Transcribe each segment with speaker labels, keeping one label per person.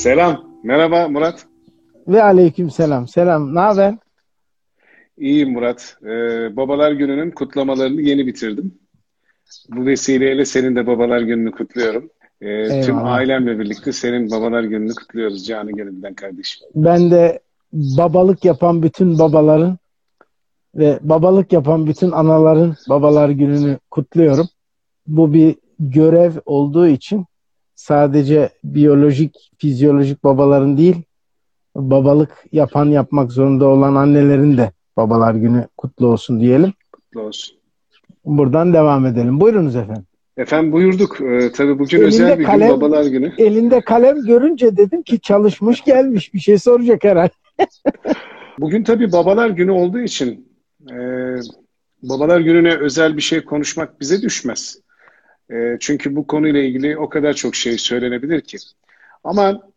Speaker 1: Selam. Merhaba Murat.
Speaker 2: Ve aleyküm selam. Selam. Ne haber?
Speaker 1: İyiyim Murat. Ee, Babalar Günü'nün kutlamalarını yeni bitirdim. Bu vesileyle senin de Babalar Günü'nü kutluyorum. Ee, tüm ailemle birlikte senin Babalar Günü'nü kutluyoruz canı gönülden kardeşim.
Speaker 2: Ben de babalık yapan bütün babaların ve babalık yapan bütün anaların Babalar Günü'nü kutluyorum. Bu bir görev olduğu için sadece biyolojik, fizyolojik babaların değil, babalık yapan yapmak zorunda olan annelerin de babalar günü kutlu olsun diyelim.
Speaker 1: Kutlu olsun.
Speaker 2: Buradan devam edelim. Buyurunuz efendim.
Speaker 1: Efendim buyurduk. Ee, tabii bugün elinde özel bir kalem, gün babalar günü.
Speaker 2: Elinde kalem görünce dedim ki çalışmış gelmiş. Bir şey soracak herhalde.
Speaker 1: bugün tabii babalar günü olduğu için e, babalar gününe özel bir şey konuşmak bize düşmez. E, çünkü bu konuyla ilgili o kadar çok şey söylenebilir ki. Ama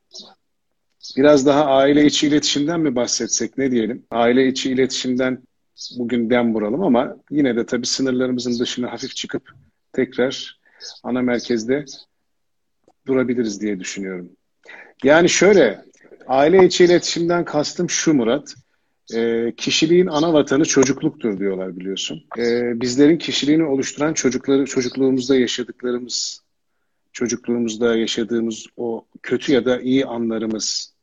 Speaker 1: biraz daha aile içi iletişimden mi bahsetsek ne diyelim? Aile içi iletişimden bugün dem vuralım ama yine de tabii sınırlarımızın dışına hafif çıkıp tekrar ana merkezde durabiliriz diye düşünüyorum. Yani şöyle, aile içi iletişimden kastım şu Murat. E, kişiliğin ana vatanı çocukluktur diyorlar biliyorsun. E, bizlerin kişiliğini oluşturan çocukları, çocukluğumuzda yaşadıklarımız, çocukluğumuzda yaşadığımız o kötü ya da iyi anlarımız,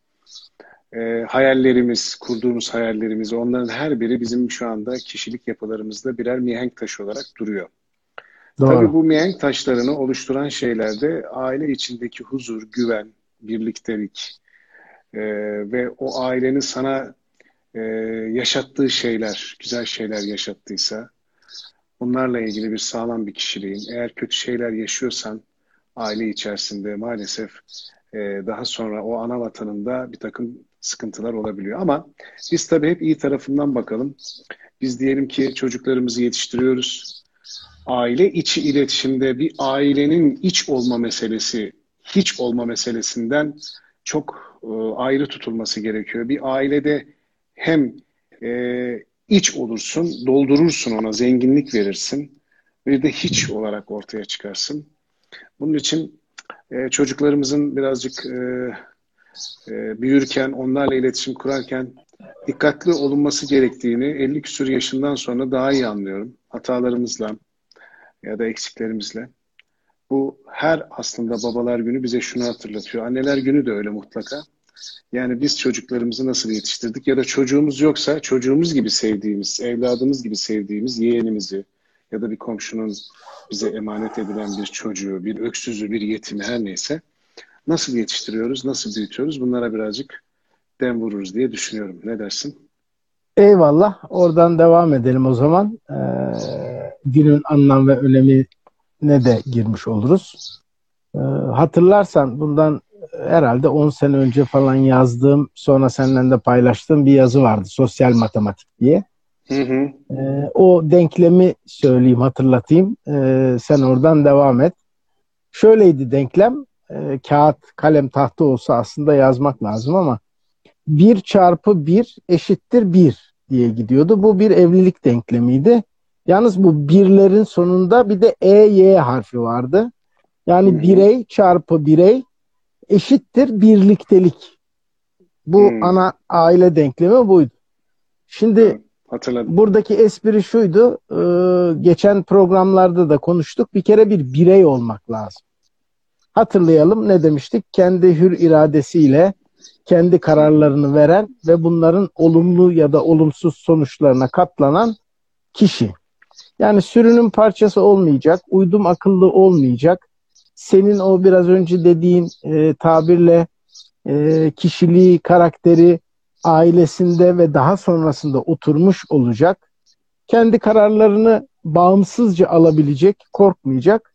Speaker 1: e, hayallerimiz, kurduğumuz hayallerimiz, onların her biri bizim şu anda kişilik yapılarımızda birer mihenk taşı olarak duruyor. Doğru. Tabii bu mihenk taşlarını oluşturan şeyler de aile içindeki huzur, güven, birliktelik e, ve o ailenin sana e, yaşattığı şeyler, güzel şeyler yaşattıysa bunlarla ilgili bir sağlam bir kişiliğin, eğer kötü şeyler yaşıyorsan aile içerisinde maalesef e, daha sonra o ana vatanında bir takım sıkıntılar olabiliyor. Ama biz tabii hep iyi tarafından bakalım. Biz diyelim ki çocuklarımızı yetiştiriyoruz. Aile içi iletişimde bir ailenin iç olma meselesi, hiç olma meselesinden çok e, ayrı tutulması gerekiyor. Bir ailede hem e, iç olursun, doldurursun ona, zenginlik verirsin. Bir de hiç olarak ortaya çıkarsın. Bunun için e, çocuklarımızın birazcık e, e, büyürken, onlarla iletişim kurarken dikkatli olunması gerektiğini 50 küsur yaşından sonra daha iyi anlıyorum. Hatalarımızla ya da eksiklerimizle. Bu her aslında babalar günü bize şunu hatırlatıyor. Anneler günü de öyle mutlaka. Yani biz çocuklarımızı nasıl yetiştirdik ya da çocuğumuz yoksa çocuğumuz gibi sevdiğimiz, evladımız gibi sevdiğimiz yeğenimizi ya da bir komşunun bize emanet edilen bir çocuğu, bir öksüzü, bir yetimi her neyse nasıl yetiştiriyoruz, nasıl büyütüyoruz bunlara birazcık dem vururuz diye düşünüyorum. Ne dersin?
Speaker 2: Eyvallah. Oradan devam edelim o zaman. Ee, günün anlam ve önemi ne de girmiş oluruz. Ee, hatırlarsan bundan herhalde 10 sene önce falan yazdığım sonra senden de paylaştığım bir yazı vardı. Sosyal matematik diye. Hı hı. Ee, o denklemi söyleyeyim, hatırlatayım. Ee, sen oradan devam et. Şöyleydi denklem. E, kağıt, kalem, tahta olsa aslında yazmak lazım ama 1 çarpı 1 eşittir 1 diye gidiyordu. Bu bir evlilik denklemiydi. Yalnız bu birlerin sonunda bir de EY harfi vardı. Yani birey çarpı birey eşittir birliktelik. Bu hmm. ana aile denklemi buydu. Şimdi Hatırladım. buradaki espri şuydu. E, geçen programlarda da konuştuk. Bir kere bir birey olmak lazım. Hatırlayalım ne demiştik? Kendi hür iradesiyle kendi kararlarını veren ve bunların olumlu ya da olumsuz sonuçlarına katlanan kişi. Yani sürünün parçası olmayacak, uydum akıllı olmayacak, senin o biraz önce dediğin e, tabirle e, kişiliği, karakteri ailesinde ve daha sonrasında oturmuş olacak. Kendi kararlarını bağımsızca alabilecek, korkmayacak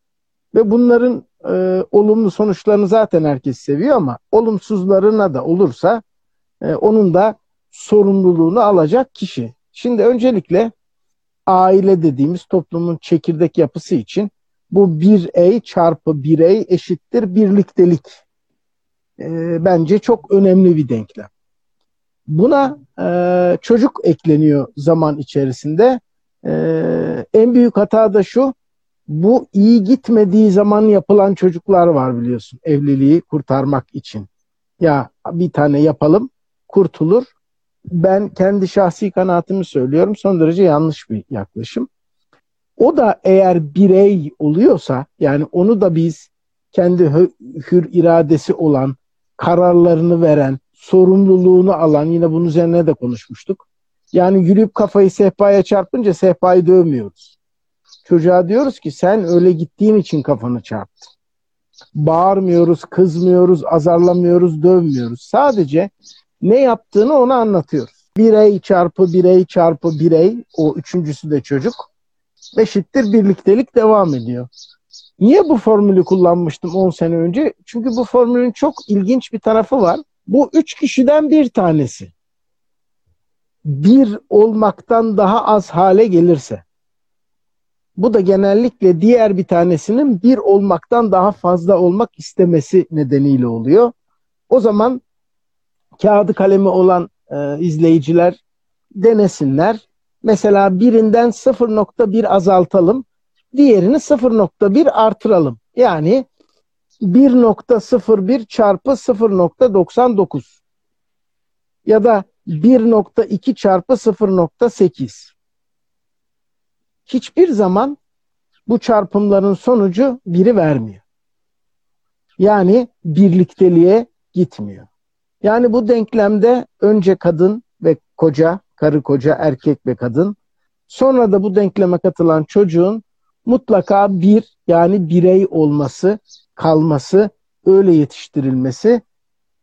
Speaker 2: ve bunların e, olumlu sonuçlarını zaten herkes seviyor ama olumsuzlarına da olursa e, onun da sorumluluğunu alacak kişi. Şimdi öncelikle aile dediğimiz toplumun çekirdek yapısı için bu birey çarpı birey eşittir birliktelik. E, bence çok önemli bir denklem. Buna e, çocuk ekleniyor zaman içerisinde. E, en büyük hata da şu, bu iyi gitmediği zaman yapılan çocuklar var biliyorsun evliliği kurtarmak için. Ya bir tane yapalım, kurtulur. Ben kendi şahsi kanaatimi söylüyorum. Son derece yanlış bir yaklaşım. O da eğer birey oluyorsa yani onu da biz kendi hür iradesi olan, kararlarını veren, sorumluluğunu alan yine bunun üzerine de konuşmuştuk. Yani yürüyüp kafayı sehpaya çarpınca sehpayı dövmüyoruz. Çocuğa diyoruz ki sen öyle gittiğin için kafanı çarptın. Bağırmıyoruz, kızmıyoruz, azarlamıyoruz, dövmüyoruz. Sadece ne yaptığını ona anlatıyoruz. Birey çarpı birey çarpı birey, o üçüncüsü de çocuk, eşittir birliktelik devam ediyor. Niye bu formülü kullanmıştım 10 sene önce? Çünkü bu formülün çok ilginç bir tarafı var. Bu üç kişiden bir tanesi bir olmaktan daha az hale gelirse bu da genellikle diğer bir tanesinin bir olmaktan daha fazla olmak istemesi nedeniyle oluyor. O zaman kağıdı kalemi olan e, izleyiciler denesinler. Mesela birinden 0.1 azaltalım, diğerini 0.1 artıralım. Yani 1.01 çarpı 0.99 ya da 1.2 çarpı 0.8 hiçbir zaman bu çarpımların sonucu biri vermiyor. Yani birlikteliğe gitmiyor. Yani bu denklemde önce kadın ve koca, karı koca, erkek ve kadın, sonra da bu denkleme katılan çocuğun mutlaka bir yani birey olması, kalması, öyle yetiştirilmesi,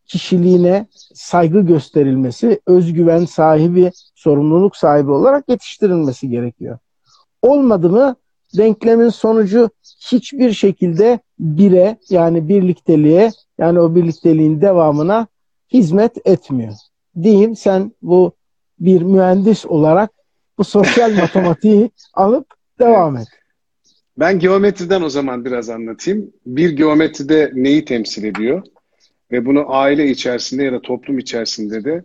Speaker 2: kişiliğine saygı gösterilmesi, özgüven sahibi, sorumluluk sahibi olarak yetiştirilmesi gerekiyor. Olmadı mı denklemin sonucu hiçbir şekilde bire yani birlikteliğe yani o birlikteliğin devamına hizmet etmiyor. Diyeyim sen bu bir mühendis olarak bu sosyal matematiği alıp devam et.
Speaker 1: Ben geometriden o zaman biraz anlatayım. Bir geometride neyi temsil ediyor? Ve bunu aile içerisinde ya da toplum içerisinde de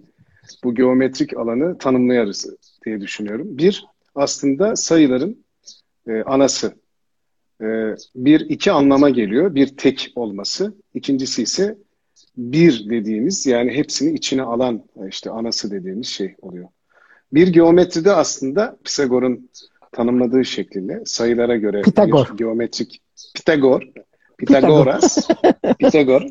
Speaker 1: bu geometrik alanı tanımlayarız diye düşünüyorum. Bir, aslında sayıların e, anası. E, bir, iki anlama geliyor. Bir tek olması. İkincisi ise bir dediğimiz yani hepsini içine alan işte anası dediğimiz şey oluyor. Bir geometride aslında Pisagor'un tanımladığı şekliyle sayılara göre
Speaker 2: Pitagor.
Speaker 1: bir geometrik Pitagor, Pitagoras, Pitagor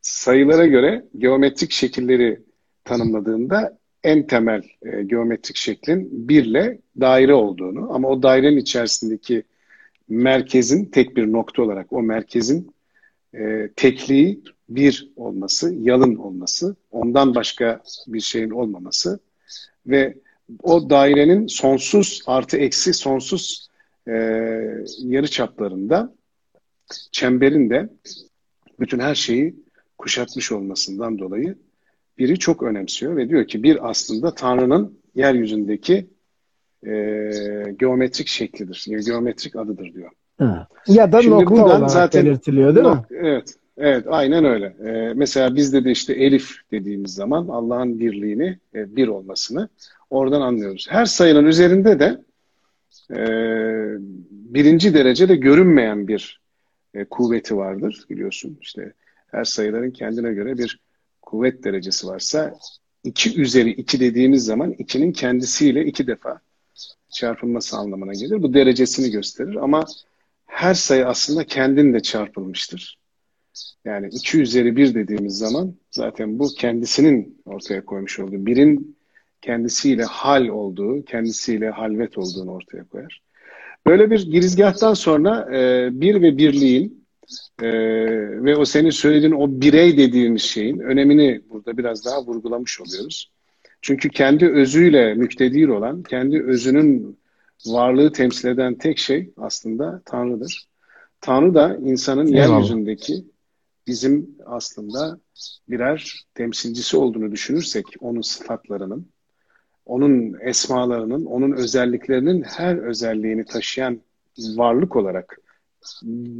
Speaker 1: sayılara göre geometrik şekilleri tanımladığında en temel e, geometrik şeklin birle daire olduğunu ama o dairenin içerisindeki merkezin tek bir nokta olarak o merkezin e, tekliği bir olması, yalın olması, ondan başka bir şeyin olmaması ve o dairenin sonsuz artı eksi sonsuz e, yarı çaplarında çemberin de bütün her şeyi kuşatmış olmasından dolayı biri çok önemsiyor ve diyor ki bir aslında Tanrı'nın yeryüzündeki e, geometrik şeklidir. Geometrik adıdır diyor.
Speaker 2: Hı. Ya da Şimdi nokta olarak zaten, belirtiliyor değil mi?
Speaker 1: Evet. Evet, aynen öyle. Ee, mesela bizde de işte elif dediğimiz zaman Allah'ın birliğini, e, bir olmasını oradan anlıyoruz. Her sayının üzerinde de e, birinci derecede görünmeyen bir e, kuvveti vardır biliyorsun. İşte her sayıların kendine göre bir kuvvet derecesi varsa 2 üzeri 2 dediğimiz zaman 2'nin kendisiyle iki defa çarpılması anlamına gelir. Bu derecesini gösterir ama her sayı aslında kendinde çarpılmıştır. Yani 2 üzeri 1 dediğimiz zaman zaten bu kendisinin ortaya koymuş olduğu, birin kendisiyle hal olduğu, kendisiyle halvet olduğunu ortaya koyar. Böyle bir girizgahtan sonra e, bir ve birliğin e, ve o senin söylediğin o birey dediğimiz şeyin önemini burada biraz daha vurgulamış oluyoruz. Çünkü kendi özüyle müktedir olan, kendi özünün varlığı temsil eden tek şey aslında Tanrı'dır. Tanrı da insanın Eyvallah. yeryüzündeki bizim aslında birer temsilcisi olduğunu düşünürsek onun sıfatlarının, onun esmalarının, onun özelliklerinin her özelliğini taşıyan varlık olarak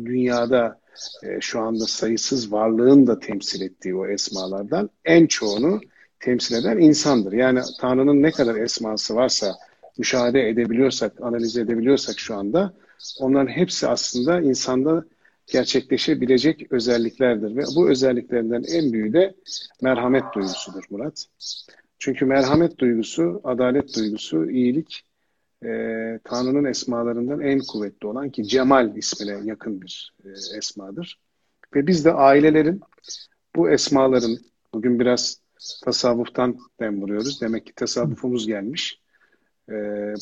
Speaker 1: dünyada e, şu anda sayısız varlığın da temsil ettiği o esmalardan en çoğunu temsil eden insandır. Yani Tanrı'nın ne kadar esması varsa müşahede edebiliyorsak, analiz edebiliyorsak şu anda onların hepsi aslında insanda gerçekleşebilecek özelliklerdir. Ve bu özelliklerinden en büyüğü de merhamet duygusudur Murat. Çünkü merhamet duygusu, adalet duygusu, iyilik e, Tanrı'nın esmalarından en kuvvetli olan ki Cemal ismine yakın bir e, esmadır. Ve biz de ailelerin bu esmaların bugün biraz tasavvuftan dem vuruyoruz. Demek ki tasavvufumuz gelmiş. E,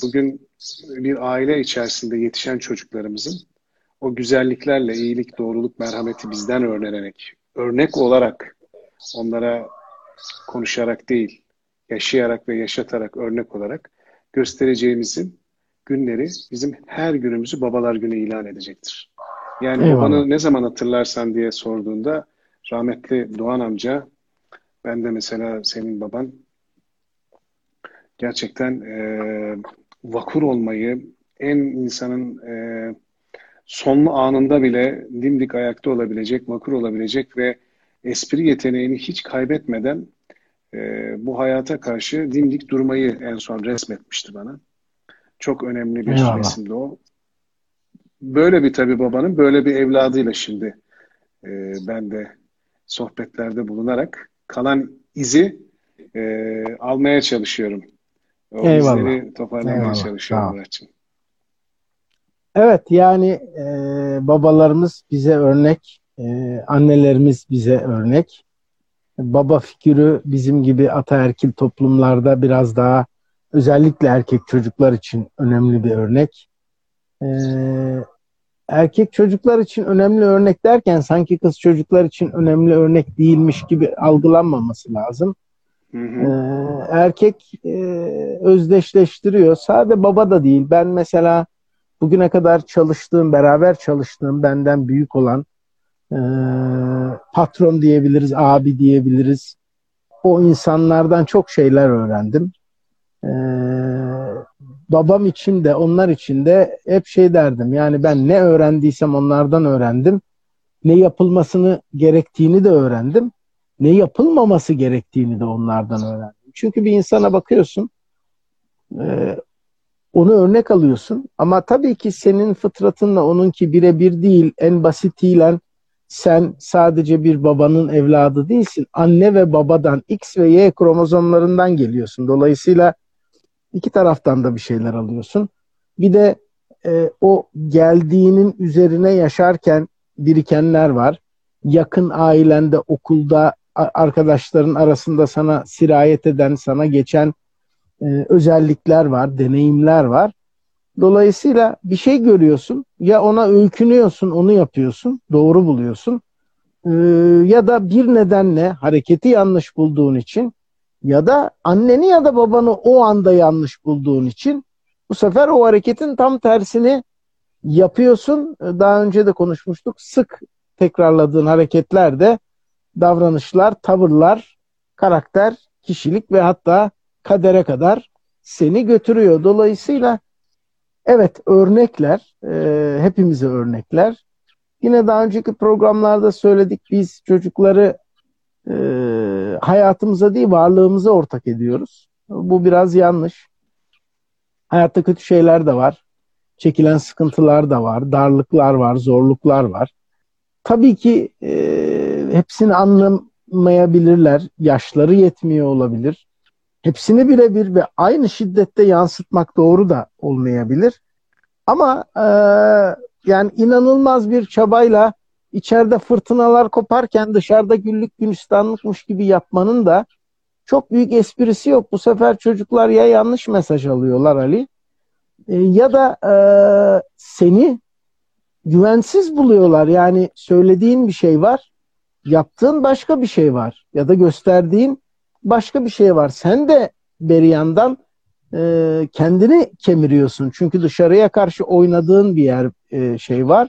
Speaker 1: bugün bir aile içerisinde yetişen çocuklarımızın o güzelliklerle iyilik, doğruluk, merhameti bizden öğrenerek, örnek olarak onlara konuşarak değil, yaşayarak ve yaşatarak örnek olarak göstereceğimizin günleri bizim her günümüzü babalar günü ilan edecektir. Yani Eyvallah. babanı ne zaman hatırlarsan diye sorduğunda rahmetli Doğan amca ben de mesela senin baban gerçekten e, vakur olmayı en insanın e, sonlu anında bile dimdik ayakta olabilecek, vakur olabilecek ve espri yeteneğini hiç kaybetmeden e, bu hayata karşı dimdik durmayı en son resmetmişti bana. Çok önemli bir Eyvallah. resimdi o. Böyle bir tabii babanın böyle bir evladıyla şimdi e, ben de sohbetlerde bulunarak kalan izi e, almaya çalışıyorum. O Eyvallah. izleri toparlamaya Eyvallah. çalışıyorum Muratçım.
Speaker 2: Evet yani e, babalarımız bize örnek, e, annelerimiz bize örnek baba figürü bizim gibi ataerkil toplumlarda biraz daha özellikle erkek çocuklar için önemli bir örnek. Ee, erkek çocuklar için önemli örnek derken sanki kız çocuklar için önemli örnek değilmiş gibi algılanmaması lazım. Hı hı. Ee, erkek e, özdeşleştiriyor. Sade baba da değil. Ben mesela bugüne kadar çalıştığım, beraber çalıştığım, benden büyük olan e, patron diyebiliriz, abi diyebiliriz. O insanlardan çok şeyler öğrendim. E, babam için de onlar için de hep şey derdim. Yani ben ne öğrendiysem onlardan öğrendim. Ne yapılmasını gerektiğini de öğrendim. Ne yapılmaması gerektiğini de onlardan öğrendim. Çünkü bir insana bakıyorsun, e, onu örnek alıyorsun. Ama tabii ki senin fıtratınla onunki birebir değil. En basitiyle sen sadece bir babanın evladı değilsin. Anne ve babadan X ve Y kromozomlarından geliyorsun. Dolayısıyla iki taraftan da bir şeyler alıyorsun. Bir de e, o geldiğinin üzerine yaşarken birikenler var. Yakın ailende, okulda, arkadaşların arasında sana sirayet eden, sana geçen e, özellikler var, deneyimler var. Dolayısıyla bir şey görüyorsun ya ona öykünüyorsun onu yapıyorsun doğru buluyorsun ee, ya da bir nedenle hareketi yanlış bulduğun için ya da anneni ya da babanı o anda yanlış bulduğun için bu sefer o hareketin tam tersini yapıyorsun. Ee, daha önce de konuşmuştuk. Sık tekrarladığın hareketlerde davranışlar, tavırlar, karakter, kişilik ve hatta kadere kadar seni götürüyor. Dolayısıyla Evet örnekler, e, hepimize örnekler. Yine daha önceki programlarda söyledik biz çocukları e, hayatımıza değil varlığımıza ortak ediyoruz. Bu biraz yanlış. Hayatta kötü şeyler de var. Çekilen sıkıntılar da var. Darlıklar var, zorluklar var. Tabii ki e, hepsini anlamayabilirler. Yaşları yetmiyor olabilir hepsini birebir ve aynı şiddette yansıtmak doğru da olmayabilir. Ama e, yani inanılmaz bir çabayla içeride fırtınalar koparken dışarıda güllük gülistanlıkmış gibi yapmanın da çok büyük esprisi yok. Bu sefer çocuklar ya yanlış mesaj alıyorlar Ali e, ya da e, seni güvensiz buluyorlar. Yani söylediğin bir şey var, yaptığın başka bir şey var ya da gösterdiğin başka bir şey var. Sen de beri yandan e, kendini kemiriyorsun. Çünkü dışarıya karşı oynadığın bir yer e, şey var.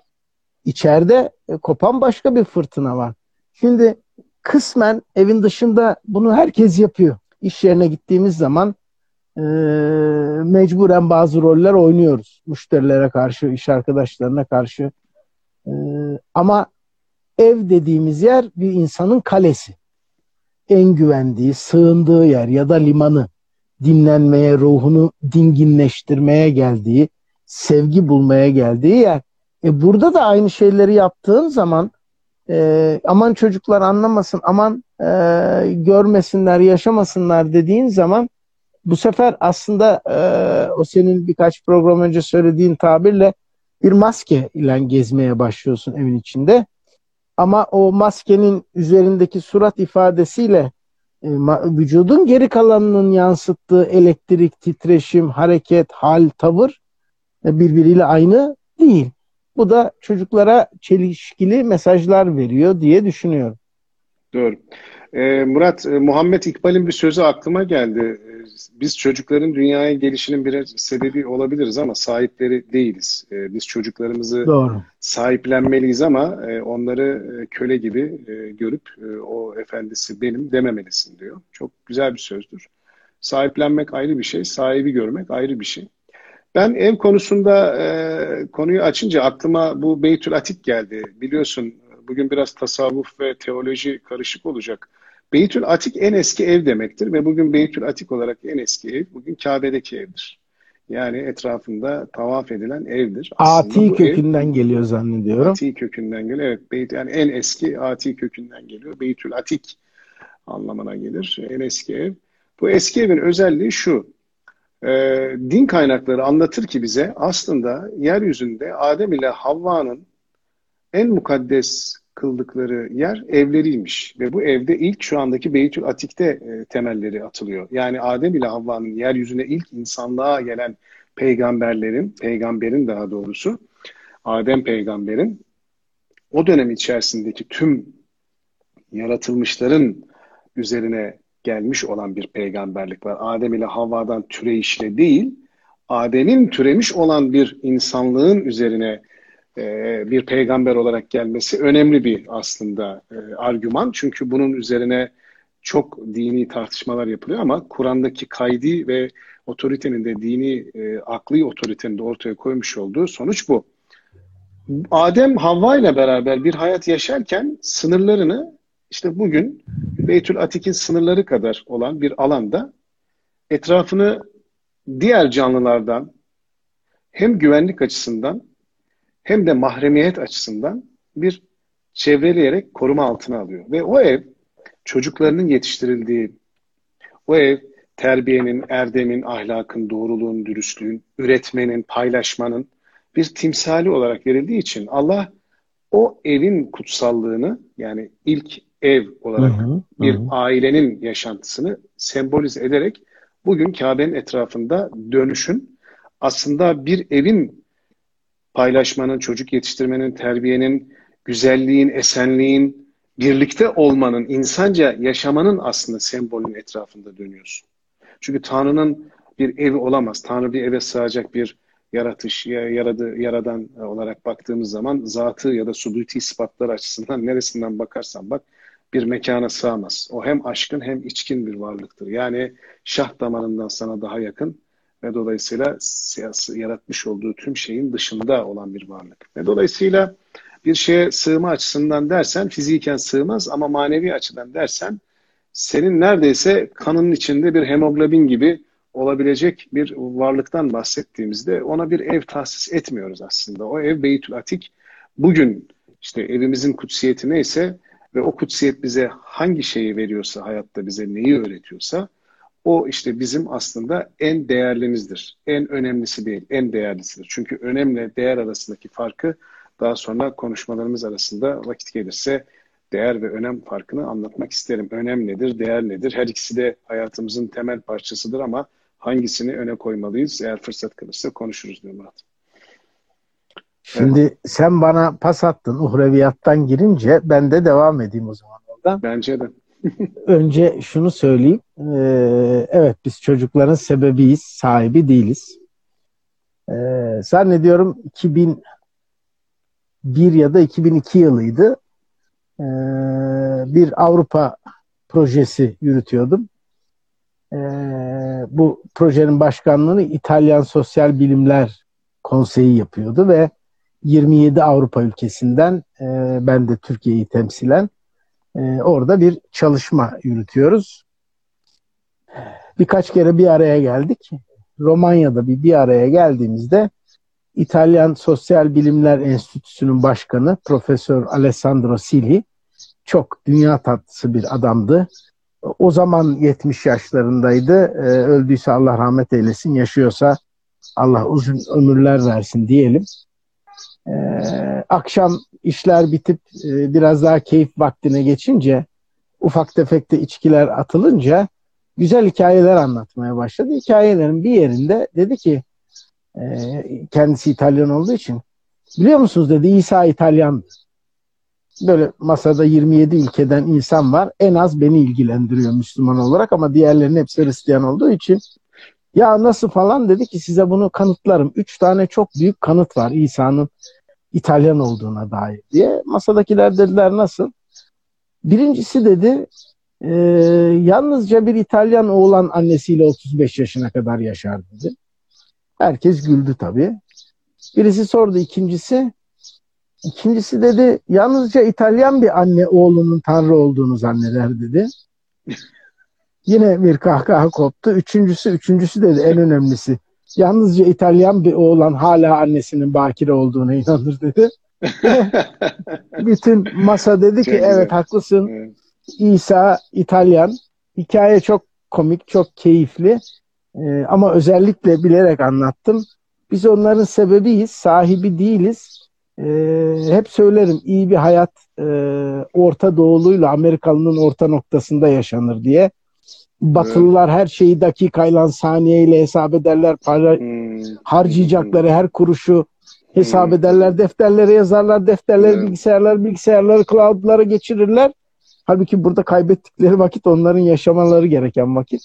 Speaker 2: İçeride e, kopan başka bir fırtına var. Şimdi kısmen evin dışında bunu herkes yapıyor. İş yerine gittiğimiz zaman e, mecburen bazı roller oynuyoruz. Müşterilere karşı, iş arkadaşlarına karşı. E, ama ev dediğimiz yer bir insanın kalesi en güvendiği, sığındığı yer ya da limanı dinlenmeye, ruhunu dinginleştirmeye geldiği, sevgi bulmaya geldiği yer. E burada da aynı şeyleri yaptığın zaman e, aman çocuklar anlamasın, aman e, görmesinler, yaşamasınlar dediğin zaman bu sefer aslında e, o senin birkaç program önce söylediğin tabirle bir maske ile gezmeye başlıyorsun evin içinde. Ama o maskenin üzerindeki surat ifadesiyle e, vücudun geri kalanının yansıttığı elektrik, titreşim, hareket, hal, tavır e, birbiriyle aynı değil. Bu da çocuklara çelişkili mesajlar veriyor diye düşünüyorum.
Speaker 1: Doğru. Ee, Murat, e, Muhammed İkbal'in bir sözü aklıma geldi. Biz çocukların dünyaya gelişinin bir sebebi olabiliriz ama sahipleri değiliz. Ee, biz çocuklarımızı Doğru. sahiplenmeliyiz ama e, onları e, köle gibi e, görüp e, o efendisi benim dememelisin diyor. Çok güzel bir sözdür. Sahiplenmek ayrı bir şey, sahibi görmek ayrı bir şey. Ben ev konusunda e, konuyu açınca aklıma bu Beytül Atik geldi. Biliyorsun bugün biraz tasavvuf ve teoloji karışık olacak. Beytül Atik en eski ev demektir ve bugün Beytül Atik olarak en eski ev bugün Kabe'deki evdir. Yani etrafında tavaf edilen evdir.
Speaker 2: Aslında ati kökünden ev, geliyor zannediyorum.
Speaker 1: Ati kökünden geliyor. Evet, Beyt, yani en eski Ati kökünden geliyor. Beytül Atik anlamına gelir. En eski ev. Bu eski evin özelliği şu e, din kaynakları anlatır ki bize aslında yeryüzünde Adem ile Havva'nın en mukaddes kıldıkları yer evleriymiş. Ve bu evde ilk şu andaki Beytül Atik'te e, temelleri atılıyor. Yani Adem ile Havva'nın yeryüzüne ilk insanlığa gelen peygamberlerin, peygamberin daha doğrusu, Adem peygamberin o dönem içerisindeki tüm yaratılmışların üzerine gelmiş olan bir peygamberlik var. Adem ile Havva'dan türeyişle değil, Adem'in türemiş olan bir insanlığın üzerine bir peygamber olarak gelmesi önemli bir aslında e, argüman. Çünkü bunun üzerine çok dini tartışmalar yapılıyor ama Kur'an'daki kaydi ve otoritenin de dini e, akli otoritenin de ortaya koymuş olduğu sonuç bu. Adem Havva ile beraber bir hayat yaşarken sınırlarını işte bugün Beytül Atik'in sınırları kadar olan bir alanda etrafını diğer canlılardan hem güvenlik açısından hem de mahremiyet açısından bir çevreleyerek koruma altına alıyor. Ve o ev çocuklarının yetiştirildiği, o ev terbiyenin, erdemin, ahlakın, doğruluğun, dürüstlüğün, üretmenin, paylaşmanın bir timsali olarak verildiği için Allah o evin kutsallığını yani ilk ev olarak hı hı, bir hı. ailenin yaşantısını sembolize ederek bugün Kabe'nin etrafında dönüşün aslında bir evin paylaşmanın, çocuk yetiştirmenin, terbiyenin, güzelliğin, esenliğin, birlikte olmanın, insanca yaşamanın aslında sembolün etrafında dönüyorsun. Çünkü Tanrı'nın bir evi olamaz. Tanrı bir eve sığacak bir yaratış, yaradı, yaradan olarak baktığımız zaman zatı ya da suduti ispatlar açısından neresinden bakarsan bak bir mekana sığamaz. O hem aşkın hem içkin bir varlıktır. Yani şah damarından sana daha yakın ve dolayısıyla siyasi yaratmış olduğu tüm şeyin dışında olan bir varlık. Ve dolayısıyla bir şeye sığma açısından dersen fiziken sığmaz ama manevi açıdan dersen senin neredeyse kanının içinde bir hemoglobin gibi olabilecek bir varlıktan bahsettiğimizde ona bir ev tahsis etmiyoruz aslında. O ev Beytül Atik bugün işte evimizin kutsiyeti neyse ve o kutsiyet bize hangi şeyi veriyorsa, hayatta bize neyi öğretiyorsa o işte bizim aslında en değerlimizdir. En önemlisi değil, en değerlisidir. Çünkü önemle değer arasındaki farkı daha sonra konuşmalarımız arasında vakit gelirse değer ve önem farkını anlatmak isterim. Önem nedir, değer nedir? Her ikisi de hayatımızın temel parçasıdır ama hangisini öne koymalıyız? Eğer fırsat kalırsa konuşuruz diyor Murat.
Speaker 2: Şimdi evet. sen bana pas attın uhreviyattan girince ben de devam edeyim o zaman oradan.
Speaker 1: Bence de.
Speaker 2: Önce şunu söyleyeyim. Ee, evet biz çocukların sebebiyiz, sahibi değiliz. Ee, zannediyorum 2001 ya da 2002 yılıydı. Ee, bir Avrupa projesi yürütüyordum. Ee, bu projenin başkanlığını İtalyan Sosyal Bilimler Konseyi yapıyordu ve 27 Avrupa ülkesinden e, ben de Türkiye'yi temsilen e, orada bir çalışma yürütüyoruz. Birkaç kere bir araya geldik. Romanya'da bir bir araya geldiğimizde İtalyan Sosyal Bilimler Enstitüsü'nün başkanı Profesör Alessandro Sili çok dünya tatlısı bir adamdı. O zaman 70 yaşlarındaydı. Ee, öldüyse Allah rahmet eylesin. Yaşıyorsa Allah uzun ömürler versin diyelim. Ee, akşam işler bitip e, biraz daha keyif vaktine geçince ufak tefek de içkiler atılınca güzel hikayeler anlatmaya başladı. Hikayelerin bir yerinde dedi ki e, kendisi İtalyan olduğu için biliyor musunuz dedi İsa İtalyan. Böyle masada 27 ülkeden insan var. En az beni ilgilendiriyor Müslüman olarak ama diğerlerinin hepsi Hristiyan olduğu için ya nasıl falan dedi ki size bunu kanıtlarım. Üç tane çok büyük kanıt var İsa'nın İtalyan olduğuna dair diye. Masadakiler dediler nasıl? Birincisi dedi e, yalnızca bir İtalyan oğlan annesiyle 35 yaşına kadar yaşar dedi. Herkes güldü tabii. Birisi sordu ikincisi. İkincisi dedi yalnızca İtalyan bir anne oğlunun Tanrı olduğunu zanneder dedi. Yine bir kahkaha koptu. Üçüncüsü, üçüncüsü dedi en önemlisi. Yalnızca İtalyan bir oğlan hala annesinin bakire olduğuna inanır dedi. Bütün masa dedi ki evet haklısın. İsa İtalyan. Hikaye çok komik, çok keyifli. Ee, ama özellikle bilerek anlattım. Biz onların sebebiyiz, sahibi değiliz. Ee, hep söylerim iyi bir hayat e, Orta Doğuluyla Amerikalı'nın orta noktasında yaşanır diye. Batılılar her şeyi dakikayla, saniyeyle hesap ederler. Para hmm. harcayacakları her kuruşu hesap hmm. ederler. Defterlere yazarlar. Defterleri evet. bilgisayarlar, bilgisayarları cloud'lara geçirirler. Halbuki burada kaybettikleri vakit onların yaşamaları gereken vakit.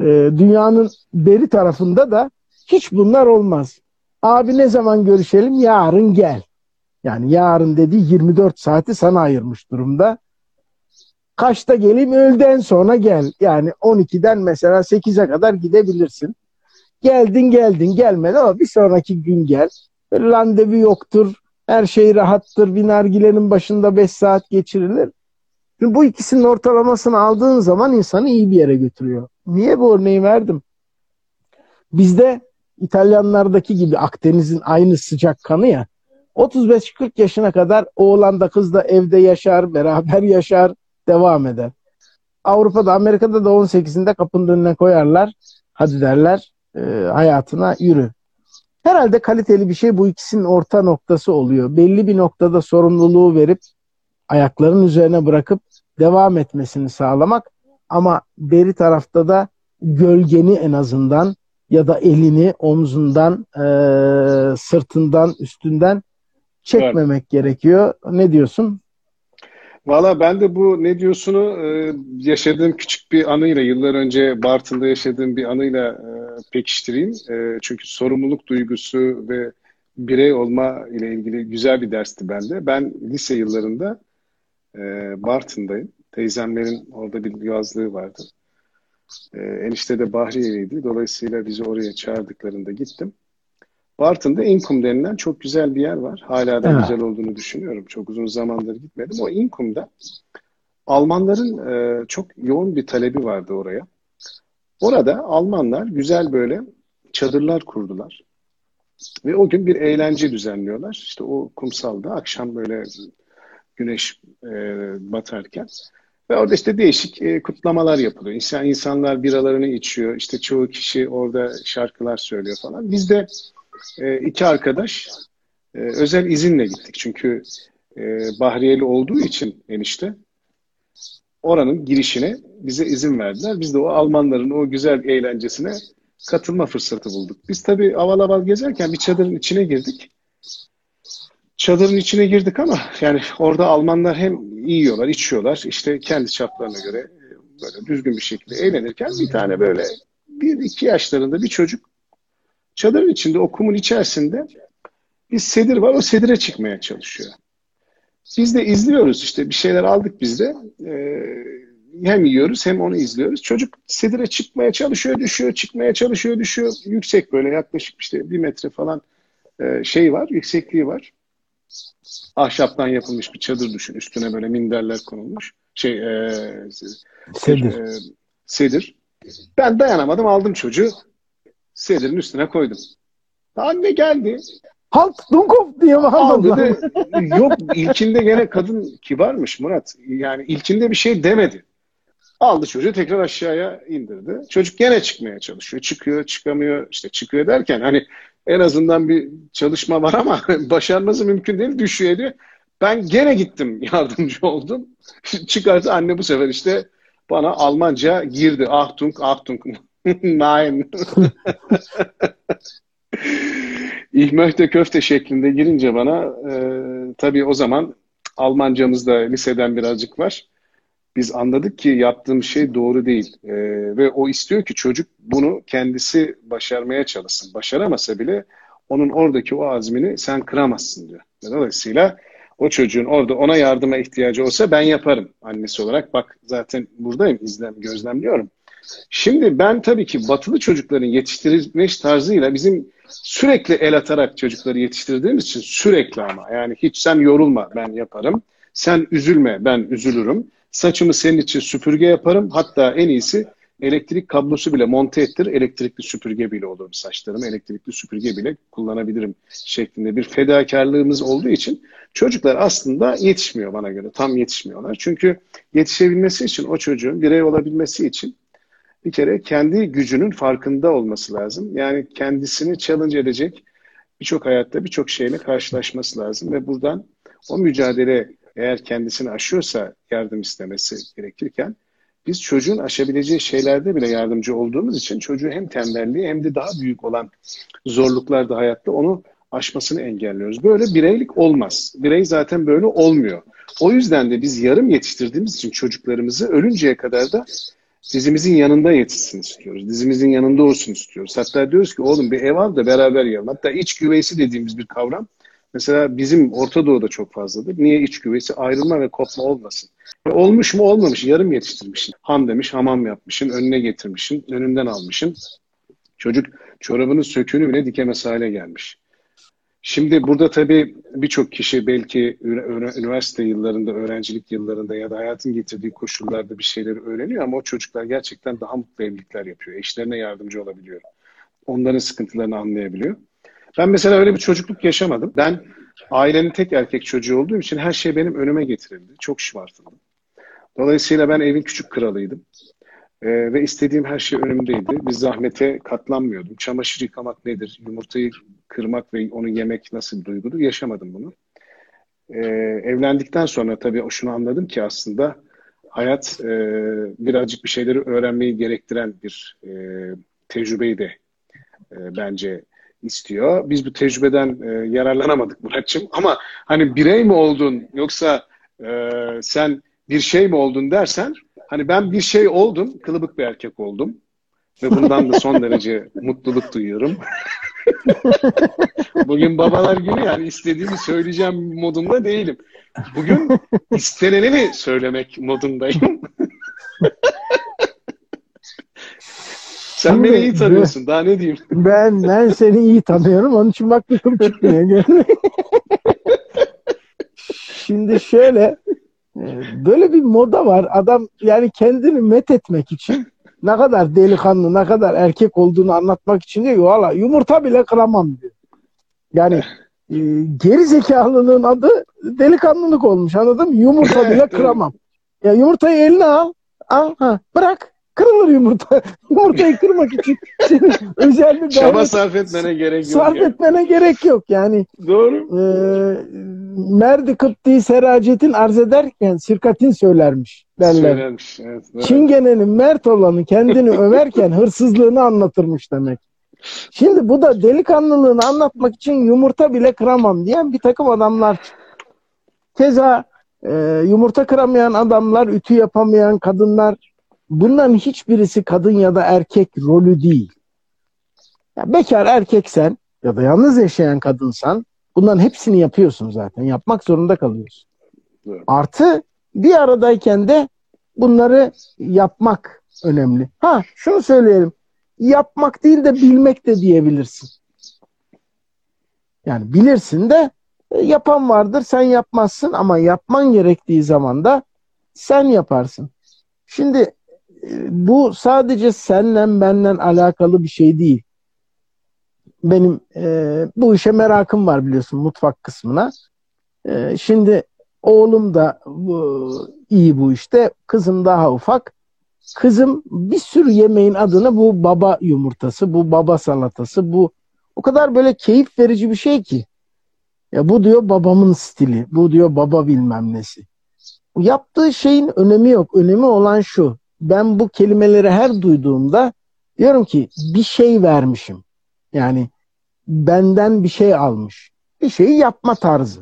Speaker 2: Ee, dünyanın beri tarafında da hiç bunlar olmaz. Abi ne zaman görüşelim? Yarın gel. Yani yarın dediği 24 saati sana ayırmış durumda. Kaçta geleyim? Öğleden sonra gel. Yani 12'den mesela 8'e kadar gidebilirsin. Geldin geldin gelmedi ama bir sonraki gün gel. Böyle randevu yoktur. Her şey rahattır. Bir nargilenin başında 5 saat geçirilir. Şimdi bu ikisinin ortalamasını aldığın zaman insanı iyi bir yere götürüyor. Niye bu örneği verdim? Bizde İtalyanlardaki gibi Akdeniz'in aynı sıcak kanı ya 35-40 yaşına kadar oğlan da kız da evde yaşar, beraber yaşar, devam eder. Avrupa'da, Amerika'da da 18'inde kapının önüne koyarlar. Hadi derler e, hayatına yürü. Herhalde kaliteli bir şey bu ikisinin orta noktası oluyor. Belli bir noktada sorumluluğu verip ayakların üzerine bırakıp devam etmesini sağlamak ama beri tarafta da gölgeni en azından ya da elini omzundan, e, sırtından, üstünden çekmemek evet. gerekiyor. Ne diyorsun?
Speaker 1: Valla ben de bu ne diyorsunu e, yaşadığım küçük bir anıyla, yıllar önce Bartın'da yaşadığım bir anıyla e, pekiştireyim. E, çünkü sorumluluk duygusu ve birey olma ile ilgili güzel bir dersti bende. Ben lise yıllarında Bartın'dayım. Teyzemlerin orada bir yazlığı vardı. Enişte de Bahriye'liydi. Dolayısıyla bizi oraya çağırdıklarında gittim. Bartın'da Inkum denilen çok güzel bir yer var. Hala da evet. güzel olduğunu düşünüyorum. Çok uzun zamandır gitmedim. O Inkum'da Almanların e, çok yoğun bir talebi vardı oraya. Orada Almanlar güzel böyle çadırlar kurdular. Ve o gün bir eğlence düzenliyorlar. İşte o kumsalda akşam böyle güneş e, batarken. Ve orada işte değişik e, kutlamalar yapılıyor. İnsan, insanlar biralarını içiyor. İşte çoğu kişi orada şarkılar söylüyor falan. Biz de e, iki arkadaş e, özel izinle gittik. Çünkü e, Bahriyeli olduğu için enişte oranın girişine bize izin verdiler. Biz de o Almanların o güzel eğlencesine katılma fırsatı bulduk. Biz tabii aval aval gezerken bir çadırın içine girdik. Çadırın içine girdik ama yani orada Almanlar hem yiyorlar, içiyorlar. işte kendi çaplarına göre e, böyle düzgün bir şekilde eğlenirken bir tane böyle bir iki yaşlarında bir çocuk Çadırın içinde, o kumun içerisinde bir sedir var. O sedire çıkmaya çalışıyor. Biz de izliyoruz işte bir şeyler aldık biz de. Ee, hem yiyoruz hem onu izliyoruz. Çocuk sedire çıkmaya çalışıyor, düşüyor, çıkmaya çalışıyor, düşüyor. Yüksek böyle yaklaşık işte bir metre falan e, şey var, yüksekliği var. Ahşaptan yapılmış bir çadır düşün. Üstüne böyle minderler konulmuş. Şey, e, sedir. E, sedir. Ben dayanamadım aldım çocuğu sedirin üstüne koydum. Anne geldi.
Speaker 2: Halt Dunkov diye bağırmadı.
Speaker 1: dedi. Yok ilkinde gene kadın kibarmış Murat. Yani ilkinde bir şey demedi. Aldı çocuğu tekrar aşağıya indirdi. Çocuk gene çıkmaya çalışıyor. Çıkıyor, çıkamıyor. İşte çıkıyor derken hani en azından bir çalışma var ama başarması mümkün değil. Düşüyor ediyor. Ben gene gittim yardımcı oldum. Çıkarsa anne bu sefer işte bana Almanca girdi. Achtung, Achtung. Nein. Ich möchte köfte şeklinde girince bana e, tabii o zaman Almancamızda liseden birazcık var. Biz anladık ki yaptığım şey doğru değil. E, ve o istiyor ki çocuk bunu kendisi başarmaya çalışsın. Başaramasa bile onun oradaki o azmini sen kıramazsın diyor. Dolayısıyla o çocuğun orada ona yardıma ihtiyacı olsa ben yaparım annesi olarak. Bak zaten buradayım, izlem, gözlemliyorum. Şimdi ben tabii ki batılı çocukların yetiştirilme tarzıyla bizim sürekli el atarak çocukları yetiştirdiğimiz için sürekli ama yani hiç sen yorulma ben yaparım. Sen üzülme ben üzülürüm. Saçımı senin için süpürge yaparım. Hatta en iyisi elektrik kablosu bile monte ettir. Elektrikli süpürge bile olur saçlarımı. Elektrikli süpürge bile kullanabilirim şeklinde bir fedakarlığımız olduğu için çocuklar aslında yetişmiyor bana göre. Tam yetişmiyorlar. Çünkü yetişebilmesi için o çocuğun birey olabilmesi için bir kere kendi gücünün farkında olması lazım. Yani kendisini challenge edecek birçok hayatta birçok şeyle karşılaşması lazım ve buradan o mücadele eğer kendisini aşıyorsa yardım istemesi gerekirken biz çocuğun aşabileceği şeylerde bile yardımcı olduğumuz için çocuğu hem tembelliği hem de daha büyük olan zorluklarda hayatta onu aşmasını engelliyoruz. Böyle bireylik olmaz. Birey zaten böyle olmuyor. O yüzden de biz yarım yetiştirdiğimiz için çocuklarımızı ölünceye kadar da dizimizin yanında yetişsin istiyoruz. Dizimizin yanında olsun istiyoruz. Hatta diyoruz ki oğlum bir ev al da beraber yiyelim. Hatta iç güveysi dediğimiz bir kavram mesela bizim Orta Doğu'da çok fazladır. Niye iç güveysi? Ayrılma ve kopma olmasın. E olmuş mu olmamış yarım yetiştirmişsin. Ham demiş hamam yapmışsın önüne getirmişsin önünden almışsın. Çocuk çorabının söküğünü bile dikemez hale gelmiş. Şimdi burada tabii birçok kişi belki üniversite yıllarında, öğrencilik yıllarında ya da hayatın getirdiği koşullarda bir şeyleri öğreniyor ama o çocuklar gerçekten daha mutlu evlilikler yapıyor. Eşlerine yardımcı olabiliyor. Onların sıkıntılarını anlayabiliyor. Ben mesela öyle bir çocukluk yaşamadım. Ben ailenin tek erkek çocuğu olduğum için her şey benim önüme getirildi. Çok şımartıldım. Dolayısıyla ben evin küçük kralıydım. Ee, ve istediğim her şey önümdeydi. Bir zahmete katlanmıyordum. Çamaşır yıkamak nedir? Yumurtayı kırmak ve onu yemek nasıl bir duygudur? Yaşamadım bunu. Ee, evlendikten sonra tabii şunu anladım ki aslında hayat e, birazcık bir şeyleri öğrenmeyi gerektiren bir e, tecrübeyi de e, bence istiyor. Biz bu tecrübeden e, yararlanamadık Muratçım. Ama hani birey mi oldun yoksa e, sen bir şey mi oldun dersen hani ben bir şey oldum, kılıbık bir erkek oldum. Ve bundan da son derece mutluluk duyuyorum. Bugün babalar günü yani istediğimi söyleyeceğim modunda değilim. Bugün istenenini söylemek modundayım. Sen Şimdi, beni iyi tanıyorsun. Daha ne diyeyim?
Speaker 2: Ben ben seni iyi tanıyorum. Onun için bak çıkmıyor. Şimdi şöyle böyle bir moda var. Adam yani kendini met etmek için ne kadar delikanlı, ne kadar erkek olduğunu anlatmak için diyor valla yumurta bile kıramam diyor. Yani e, geri zekalılığın adı delikanlılık olmuş anladın mı? Yumurta bile kıramam. Ya yumurtayı eline al, al ha, bırak. Kırılır yumurta. Yumurtayı kırmak için senin özel bir
Speaker 1: Çaba sarf etmene gerek yok.
Speaker 2: Sarf yani. etmene gerek yok yani.
Speaker 1: Doğru.
Speaker 2: E, Merdi Kıpti Seracetin arz ederken sirkatin söylermiş derler. Söylermiş. Evet, evet. Çingene'nin mert olanı kendini överken hırsızlığını anlatırmış demek. Şimdi bu da delikanlılığını anlatmak için yumurta bile kıramam diyen bir takım adamlar. Keza e, yumurta kıramayan adamlar, ütü yapamayan kadınlar bunların hiçbirisi kadın ya da erkek rolü değil. Ya bekar erkeksen ya da yalnız yaşayan kadınsan bunların hepsini yapıyorsun zaten. Yapmak zorunda kalıyorsun. Evet. Artı bir aradayken de bunları yapmak önemli. Ha şunu söyleyelim. Yapmak değil de bilmek de diyebilirsin. Yani bilirsin de e, yapan vardır sen yapmazsın ama yapman gerektiği zaman da sen yaparsın. Şimdi bu sadece senle benden alakalı bir şey değil. benim e, bu işe merakım var biliyorsun mutfak kısmına. E, şimdi oğlum da bu, iyi bu işte. Kızım daha ufak. Kızım bir sürü yemeğin adını bu baba yumurtası, bu baba salatası, bu o kadar böyle keyif verici bir şey ki. Ya bu diyor babamın stili, bu diyor baba bilmem nesi. Yaptığı şeyin önemi yok. Önemi olan şu. Ben bu kelimeleri her duyduğumda diyorum ki bir şey vermişim. Yani benden bir şey almış. Bir şeyi yapma tarzı.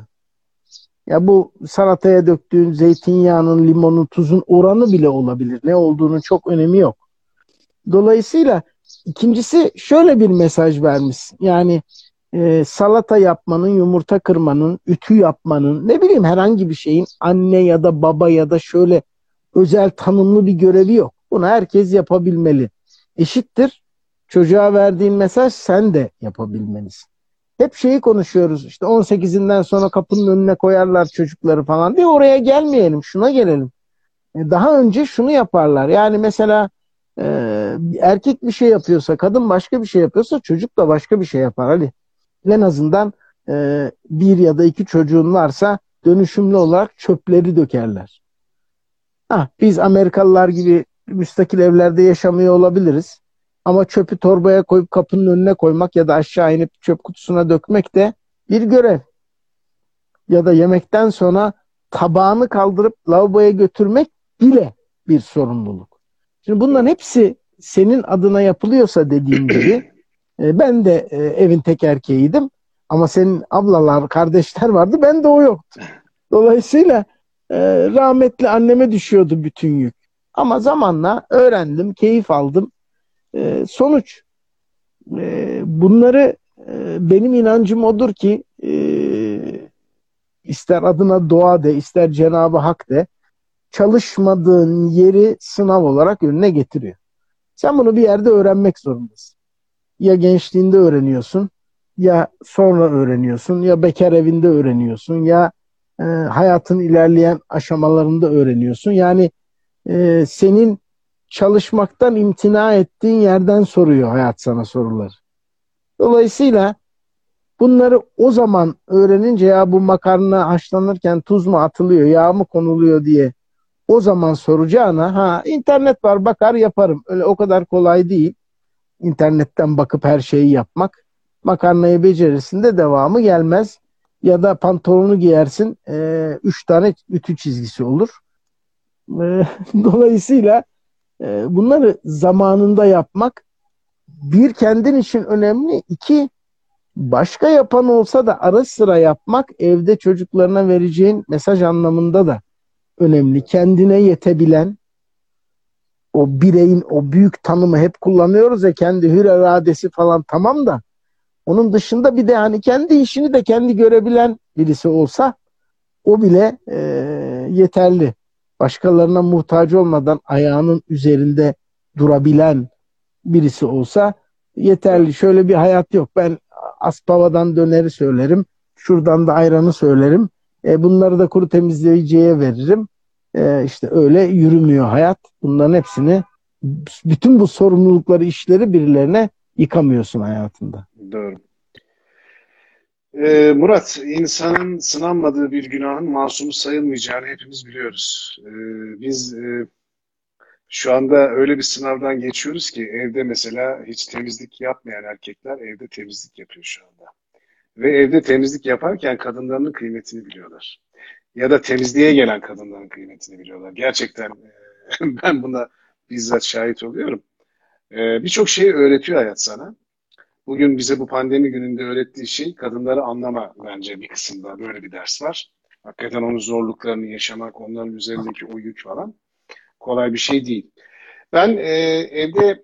Speaker 2: Ya bu salataya döktüğün zeytinyağının, limonun, tuzun oranı bile olabilir. Ne olduğunun çok önemi yok. Dolayısıyla ikincisi şöyle bir mesaj vermiş. Yani e, salata yapmanın, yumurta kırmanın, ütü yapmanın, ne bileyim herhangi bir şeyin anne ya da baba ya da şöyle özel tanımlı bir görevi yok. Bunu herkes yapabilmeli. Eşittir. Çocuğa verdiğin mesaj sen de yapabilmelisin. Hep şeyi konuşuyoruz işte 18'inden sonra kapının önüne koyarlar çocukları falan diye oraya gelmeyelim şuna gelelim. E, daha önce şunu yaparlar yani mesela e, erkek bir şey yapıyorsa kadın başka bir şey yapıyorsa çocuk da başka bir şey yapar Ali. En azından e, bir ya da iki çocuğun varsa dönüşümlü olarak çöpleri dökerler. Ha, biz Amerikalılar gibi müstakil evlerde yaşamıyor olabiliriz. Ama çöpü torbaya koyup kapının önüne koymak ya da aşağı inip çöp kutusuna dökmek de bir görev. Ya da yemekten sonra tabağını kaldırıp lavaboya götürmek bile bir sorumluluk. Şimdi bunların hepsi senin adına yapılıyorsa dediğim gibi e, ben de e, evin tek erkeğiydim ama senin ablalar, kardeşler vardı ben de o yoktu. Dolayısıyla e, rahmetli anneme düşüyordu bütün yük. Ama zamanla öğrendim, keyif aldım. E, sonuç e, bunları e, benim inancım odur ki e, ister adına doğa de ister Cenab-ı Hak de çalışmadığın yeri sınav olarak önüne getiriyor. Sen bunu bir yerde öğrenmek zorundasın. Ya gençliğinde öğreniyorsun, ya sonra öğreniyorsun, ya bekar evinde öğreniyorsun, ya e, hayatın ilerleyen aşamalarında öğreniyorsun. Yani e, senin çalışmaktan imtina ettiğin yerden soruyor hayat sana soruları. Dolayısıyla bunları o zaman öğrenince ya bu makarna haşlanırken tuz mu atılıyor, yağ mı konuluyor diye o zaman soracağına ha internet var bakar yaparım. Öyle o kadar kolay değil. İnternetten bakıp her şeyi yapmak. Makarnayı becerirsin de devamı gelmez. Ya da pantolonu giyersin. E, üç tane ütü çizgisi olur. E, dolayısıyla e, bunları zamanında yapmak bir kendin için önemli. iki başka yapan olsa da ara sıra yapmak evde çocuklarına vereceğin mesaj anlamında da önemli. Kendine yetebilen o bireyin o büyük tanımı hep kullanıyoruz ya kendi hür iradesi falan tamam da onun dışında bir de hani kendi işini de kendi görebilen birisi olsa o bile e, yeterli başkalarına muhtaç olmadan ayağının üzerinde durabilen birisi olsa yeterli. Şöyle bir hayat yok. Ben Aspava'dan döneri söylerim. Şuradan da ayranı söylerim. E, bunları da kuru temizleyiciye veririm. E, işte öyle yürümüyor hayat. Bunların hepsini bütün bu sorumlulukları, işleri birilerine yıkamıyorsun hayatında.
Speaker 1: Doğru. Ee, Murat, insanın sınanmadığı bir günahın masumu sayılmayacağını hepimiz biliyoruz. Ee, biz e, şu anda öyle bir sınavdan geçiyoruz ki evde mesela hiç temizlik yapmayan erkekler evde temizlik yapıyor şu anda. Ve evde temizlik yaparken kadınlarının kıymetini biliyorlar. Ya da temizliğe gelen kadınların kıymetini biliyorlar. Gerçekten e, ben buna bizzat şahit oluyorum. E, Birçok şeyi öğretiyor hayat sana. Bugün bize bu pandemi gününde öğrettiği şey kadınları anlama bence bir kısımda böyle bir ders var. Hakikaten onun zorluklarını yaşamak, onların üzerindeki o yük falan kolay bir şey değil. Ben e, evde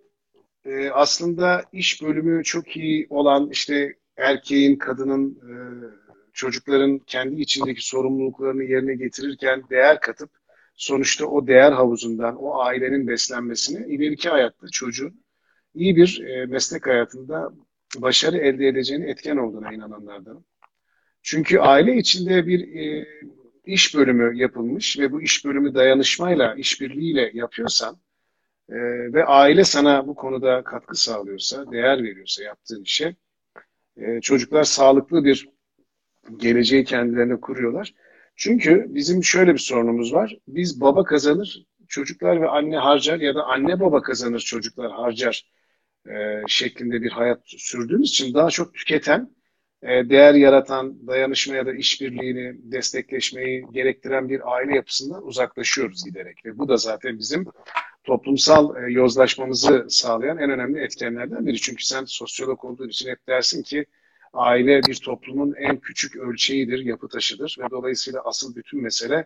Speaker 1: e, aslında iş bölümü çok iyi olan işte erkeğin, kadının, e, çocukların kendi içindeki sorumluluklarını yerine getirirken değer katıp sonuçta o değer havuzundan, o ailenin beslenmesini ileriki hayatta çocuğun iyi bir e, meslek hayatında başarı elde edeceğini etken olduğuna inananlardanım. Çünkü aile içinde bir e, iş bölümü yapılmış ve bu iş bölümü dayanışmayla, işbirliğiyle yapıyorsan e, ve aile sana bu konuda katkı sağlıyorsa, değer veriyorsa yaptığın işe e, çocuklar sağlıklı bir geleceği kendilerine kuruyorlar. Çünkü bizim şöyle bir sorunumuz var. Biz baba kazanır, çocuklar ve anne harcar ya da anne baba kazanır, çocuklar harcar e, şeklinde bir hayat sürdüğümüz için daha çok tüketen, e, değer yaratan, dayanışma ya da işbirliğini, destekleşmeyi gerektiren bir aile yapısından uzaklaşıyoruz giderek. Ve bu da zaten bizim toplumsal e, yozlaşmamızı sağlayan en önemli etkenlerden biri. Çünkü sen sosyolog olduğun için hep dersin ki aile bir toplumun en küçük ölçeğidir, yapı taşıdır ve dolayısıyla asıl bütün mesele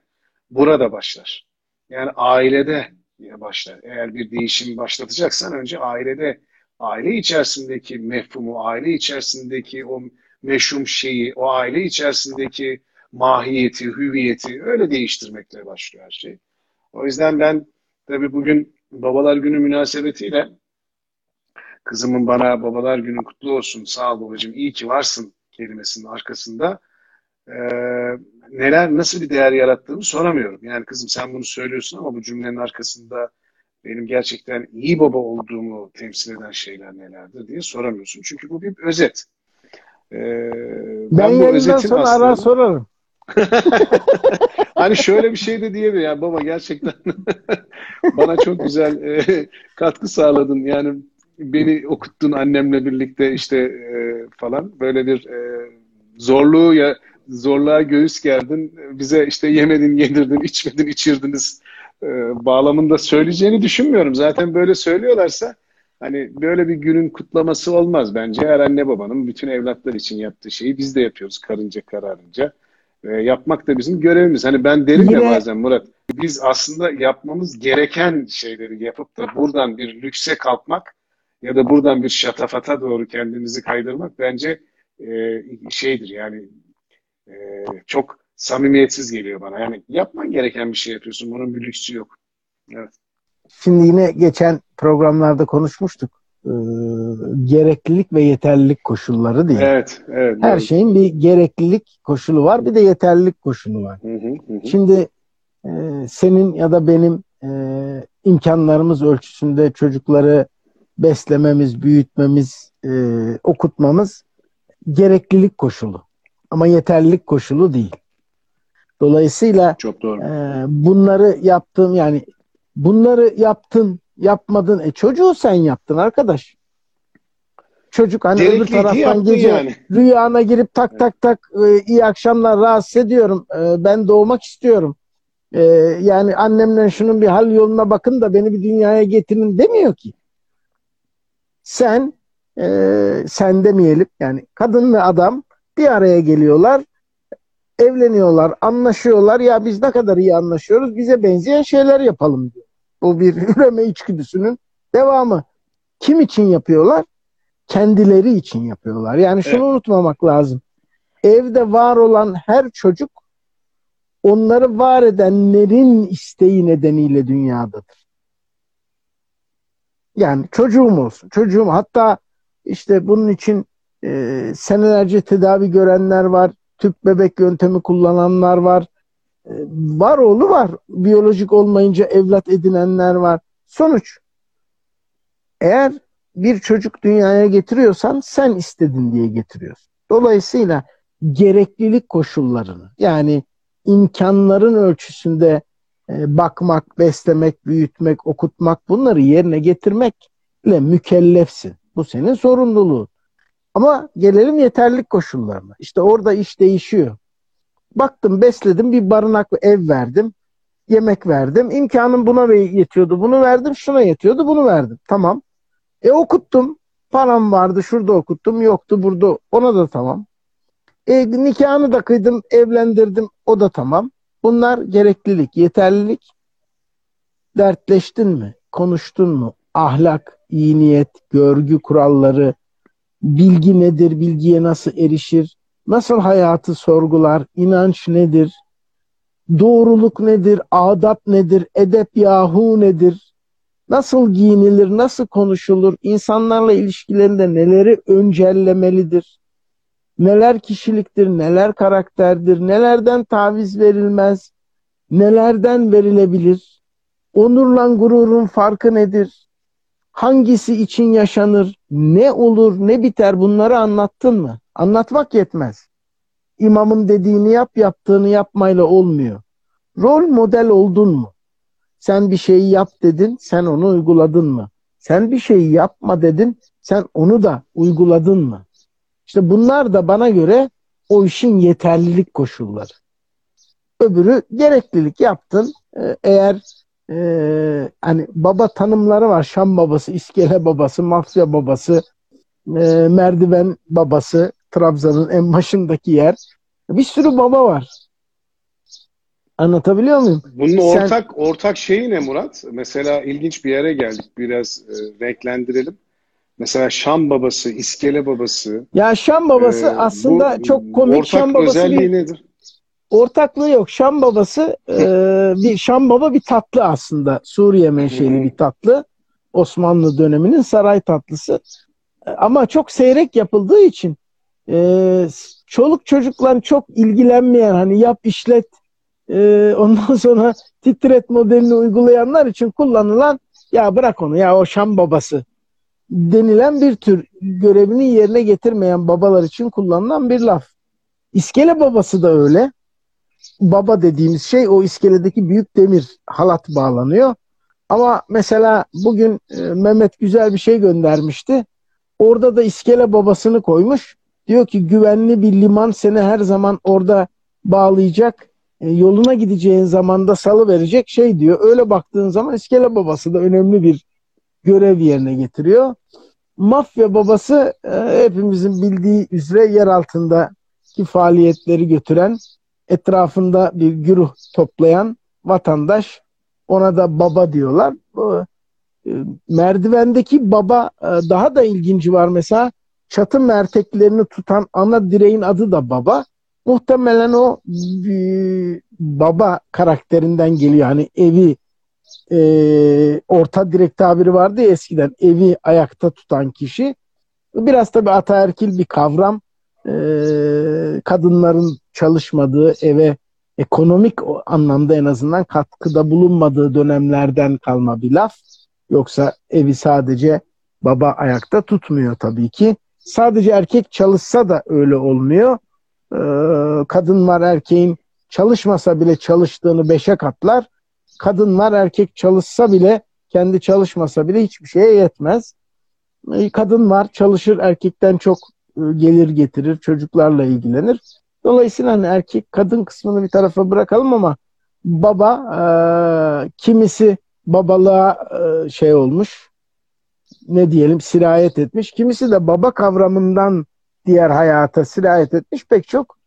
Speaker 1: burada başlar. Yani ailede başlar. Eğer bir değişim başlatacaksan önce ailede, aile içerisindeki mefhumu, aile içerisindeki o meşhum şeyi, o aile içerisindeki mahiyeti, hüviyeti öyle değiştirmekle başlıyor her şey. O yüzden ben tabii bugün Babalar Günü münasebetiyle kızımın bana babalar günün kutlu olsun, sağ ol babacığım, iyi ki varsın kelimesinin arkasında e, neler, nasıl bir değer yarattığımı soramıyorum. Yani kızım sen bunu söylüyorsun ama bu cümlenin arkasında benim gerçekten iyi baba olduğumu temsil eden şeyler nelerdir diye soramıyorsun. Çünkü bu bir özet.
Speaker 2: Ee, ben, ben bu özetin sonra aslında... ara sorarım.
Speaker 1: hani şöyle bir şey de diyebilir yani baba gerçekten bana çok güzel e, katkı sağladın yani beni okuttun annemle birlikte işte e, falan böyle bir e, zorluğu ya zorluğa göğüs gerdin bize işte yemedin yedirdin içmedin içirdiniz e, bağlamında söyleyeceğini düşünmüyorum. Zaten böyle söylüyorlarsa hani böyle bir günün kutlaması olmaz bence. Her anne babanın bütün evlatlar için yaptığı şeyi biz de yapıyoruz karınca kararınca. E, yapmak da bizim görevimiz. Hani ben derim ya bazen Murat biz aslında yapmamız gereken şeyleri yapıp da buradan bir lükse kalkmak ya da buradan bir şatafata doğru kendimizi kaydırmak bence e, şeydir yani e, çok samimiyetsiz geliyor bana. Yani yapman gereken bir şey yapıyorsun. Bunun bir lüksü yok. Evet.
Speaker 2: Şimdi yine geçen programlarda konuşmuştuk. Ee, gereklilik ve yeterlilik koşulları diye.
Speaker 1: Evet, evet.
Speaker 2: Her evet. şeyin bir gereklilik koşulu var, bir de yeterlilik koşulu var. Hı hı hı. Şimdi e, senin ya da benim e, imkanlarımız ölçüsünde çocukları beslememiz, büyütmemiz, e, okutmamız gereklilik koşulu. Ama yeterlilik koşulu değil. Dolayısıyla
Speaker 1: Çok doğru.
Speaker 2: E, bunları yaptım yani bunları yaptın, yapmadın. E çocuğu sen yaptın arkadaş. Çocuk hani Gerekli öbür taraftan gece yani. rüyana girip tak tak tak e, iyi akşamlar rahatsız ediyorum. E, ben doğmak istiyorum. E, yani annemle şunun bir hal yoluna bakın da beni bir dünyaya getirin demiyor ki sen e, sen demeyelim yani kadın ve adam bir araya geliyorlar evleniyorlar, anlaşıyorlar. Ya biz ne kadar iyi anlaşıyoruz, bize benzeyen şeyler yapalım diyor. Bu bir üreme içgüdüsünün devamı. Kim için yapıyorlar? Kendileri için yapıyorlar. Yani şunu evet. unutmamak lazım. Evde var olan her çocuk onları var edenlerin isteği nedeniyle dünyadadır. Yani çocuğum olsun. Çocuğum hatta işte bunun için e, senelerce tedavi görenler var. Tüp bebek yöntemi kullananlar var. E, var oğlu var. Biyolojik olmayınca evlat edinenler var. Sonuç eğer bir çocuk dünyaya getiriyorsan sen istedin diye getiriyorsun. Dolayısıyla gereklilik koşullarını yani imkanların ölçüsünde e, bakmak, beslemek, büyütmek, okutmak bunları yerine getirmekle mükellefsin. Bu senin sorumluluğun. Ama gelelim yeterlilik koşullarına. İşte orada iş değişiyor. Baktım, besledim, bir barınak ev verdim, yemek verdim. İmkanım buna yetiyordu, bunu verdim, şuna yetiyordu, bunu verdim. Tamam. E okuttum. Param vardı, şurada okuttum, yoktu burada. Ona da tamam. E, nikahını da kıydım, evlendirdim, o da tamam. Bunlar gereklilik, yeterlilik. Dertleştin mi? Konuştun mu? Ahlak, iyi niyet, görgü kuralları, bilgi nedir, bilgiye nasıl erişir, nasıl hayatı sorgular, inanç nedir, doğruluk nedir, adap nedir, edep yahu nedir, nasıl giyinilir, nasıl konuşulur, insanlarla ilişkilerinde neleri öncellemelidir, neler kişiliktir, neler karakterdir, nelerden taviz verilmez, nelerden verilebilir, onurla gururun farkı nedir, hangisi için yaşanır, ne olur, ne biter bunları anlattın mı? Anlatmak yetmez. İmamın dediğini yap, yaptığını yapmayla olmuyor. Rol model oldun mu? Sen bir şeyi yap dedin, sen onu uyguladın mı? Sen bir şeyi yapma dedin, sen onu da uyguladın mı? İşte bunlar da bana göre o işin yeterlilik koşulları. Öbürü gereklilik yaptın. Ee, eğer e, hani baba tanımları var. Şam babası, iskele babası, mafya babası, e, merdiven babası, Trabzon'un en başındaki yer. Bir sürü baba var. Anlatabiliyor muyum?
Speaker 1: Bunun ortak Sen... ortak şeyi ne Murat? Mesela ilginç bir yere geldik. Biraz e, renklendirelim. Mesela Şam babası, İskele babası.
Speaker 2: Ya Şam babası e, aslında çok komik.
Speaker 1: Ortak Şam babası özelliği bir, nedir?
Speaker 2: Ortaklığı yok. Şam babası e, bir Şam baba bir tatlı aslında. Suriye menşeli bir tatlı. Osmanlı döneminin saray tatlısı. E, ama çok seyrek yapıldığı için e, çoluk çocukla çok ilgilenmeyen hani yap işlet e, ondan sonra titret modelini uygulayanlar için kullanılan ya bırak onu ya o Şam babası denilen bir tür görevini yerine getirmeyen babalar için kullanılan bir laf. İskele babası da öyle. Baba dediğimiz şey o iskeledeki büyük demir halat bağlanıyor. Ama mesela bugün e, Mehmet güzel bir şey göndermişti. Orada da iskele babasını koymuş. Diyor ki güvenli bir liman seni her zaman orada bağlayacak. E, yoluna gideceğin zamanda salı verecek şey diyor. Öyle baktığın zaman iskele babası da önemli bir görev yerine getiriyor. Mafya babası e, hepimizin bildiği üzere yer altındaki faaliyetleri götüren, etrafında bir güruh toplayan vatandaş. Ona da baba diyorlar. E, merdivendeki baba e, daha da ilginci var mesela. Çatı merteklerini tutan ana direğin adı da baba. Muhtemelen o baba karakterinden geliyor. Hani evi e, orta direk tabiri vardı ya eskiden evi ayakta tutan kişi. Biraz tabii ataerkil bir kavram. E, kadınların çalışmadığı eve ekonomik anlamda en azından katkıda bulunmadığı dönemlerden kalma bir laf. Yoksa evi sadece baba ayakta tutmuyor tabii ki. Sadece erkek çalışsa da öyle olmuyor. Ee, kadın var erkeğin çalışmasa bile çalıştığını beşe katlar kadınlar erkek çalışsa bile kendi çalışmasa bile hiçbir şeye yetmez. E, kadın var çalışır erkekten çok e, gelir getirir çocuklarla ilgilenir. Dolayısıyla hani erkek kadın kısmını bir tarafa bırakalım ama baba e, kimisi babalığa e, şey olmuş ne diyelim sirayet etmiş. Kimisi de baba kavramından diğer hayata sirayet etmiş pek çok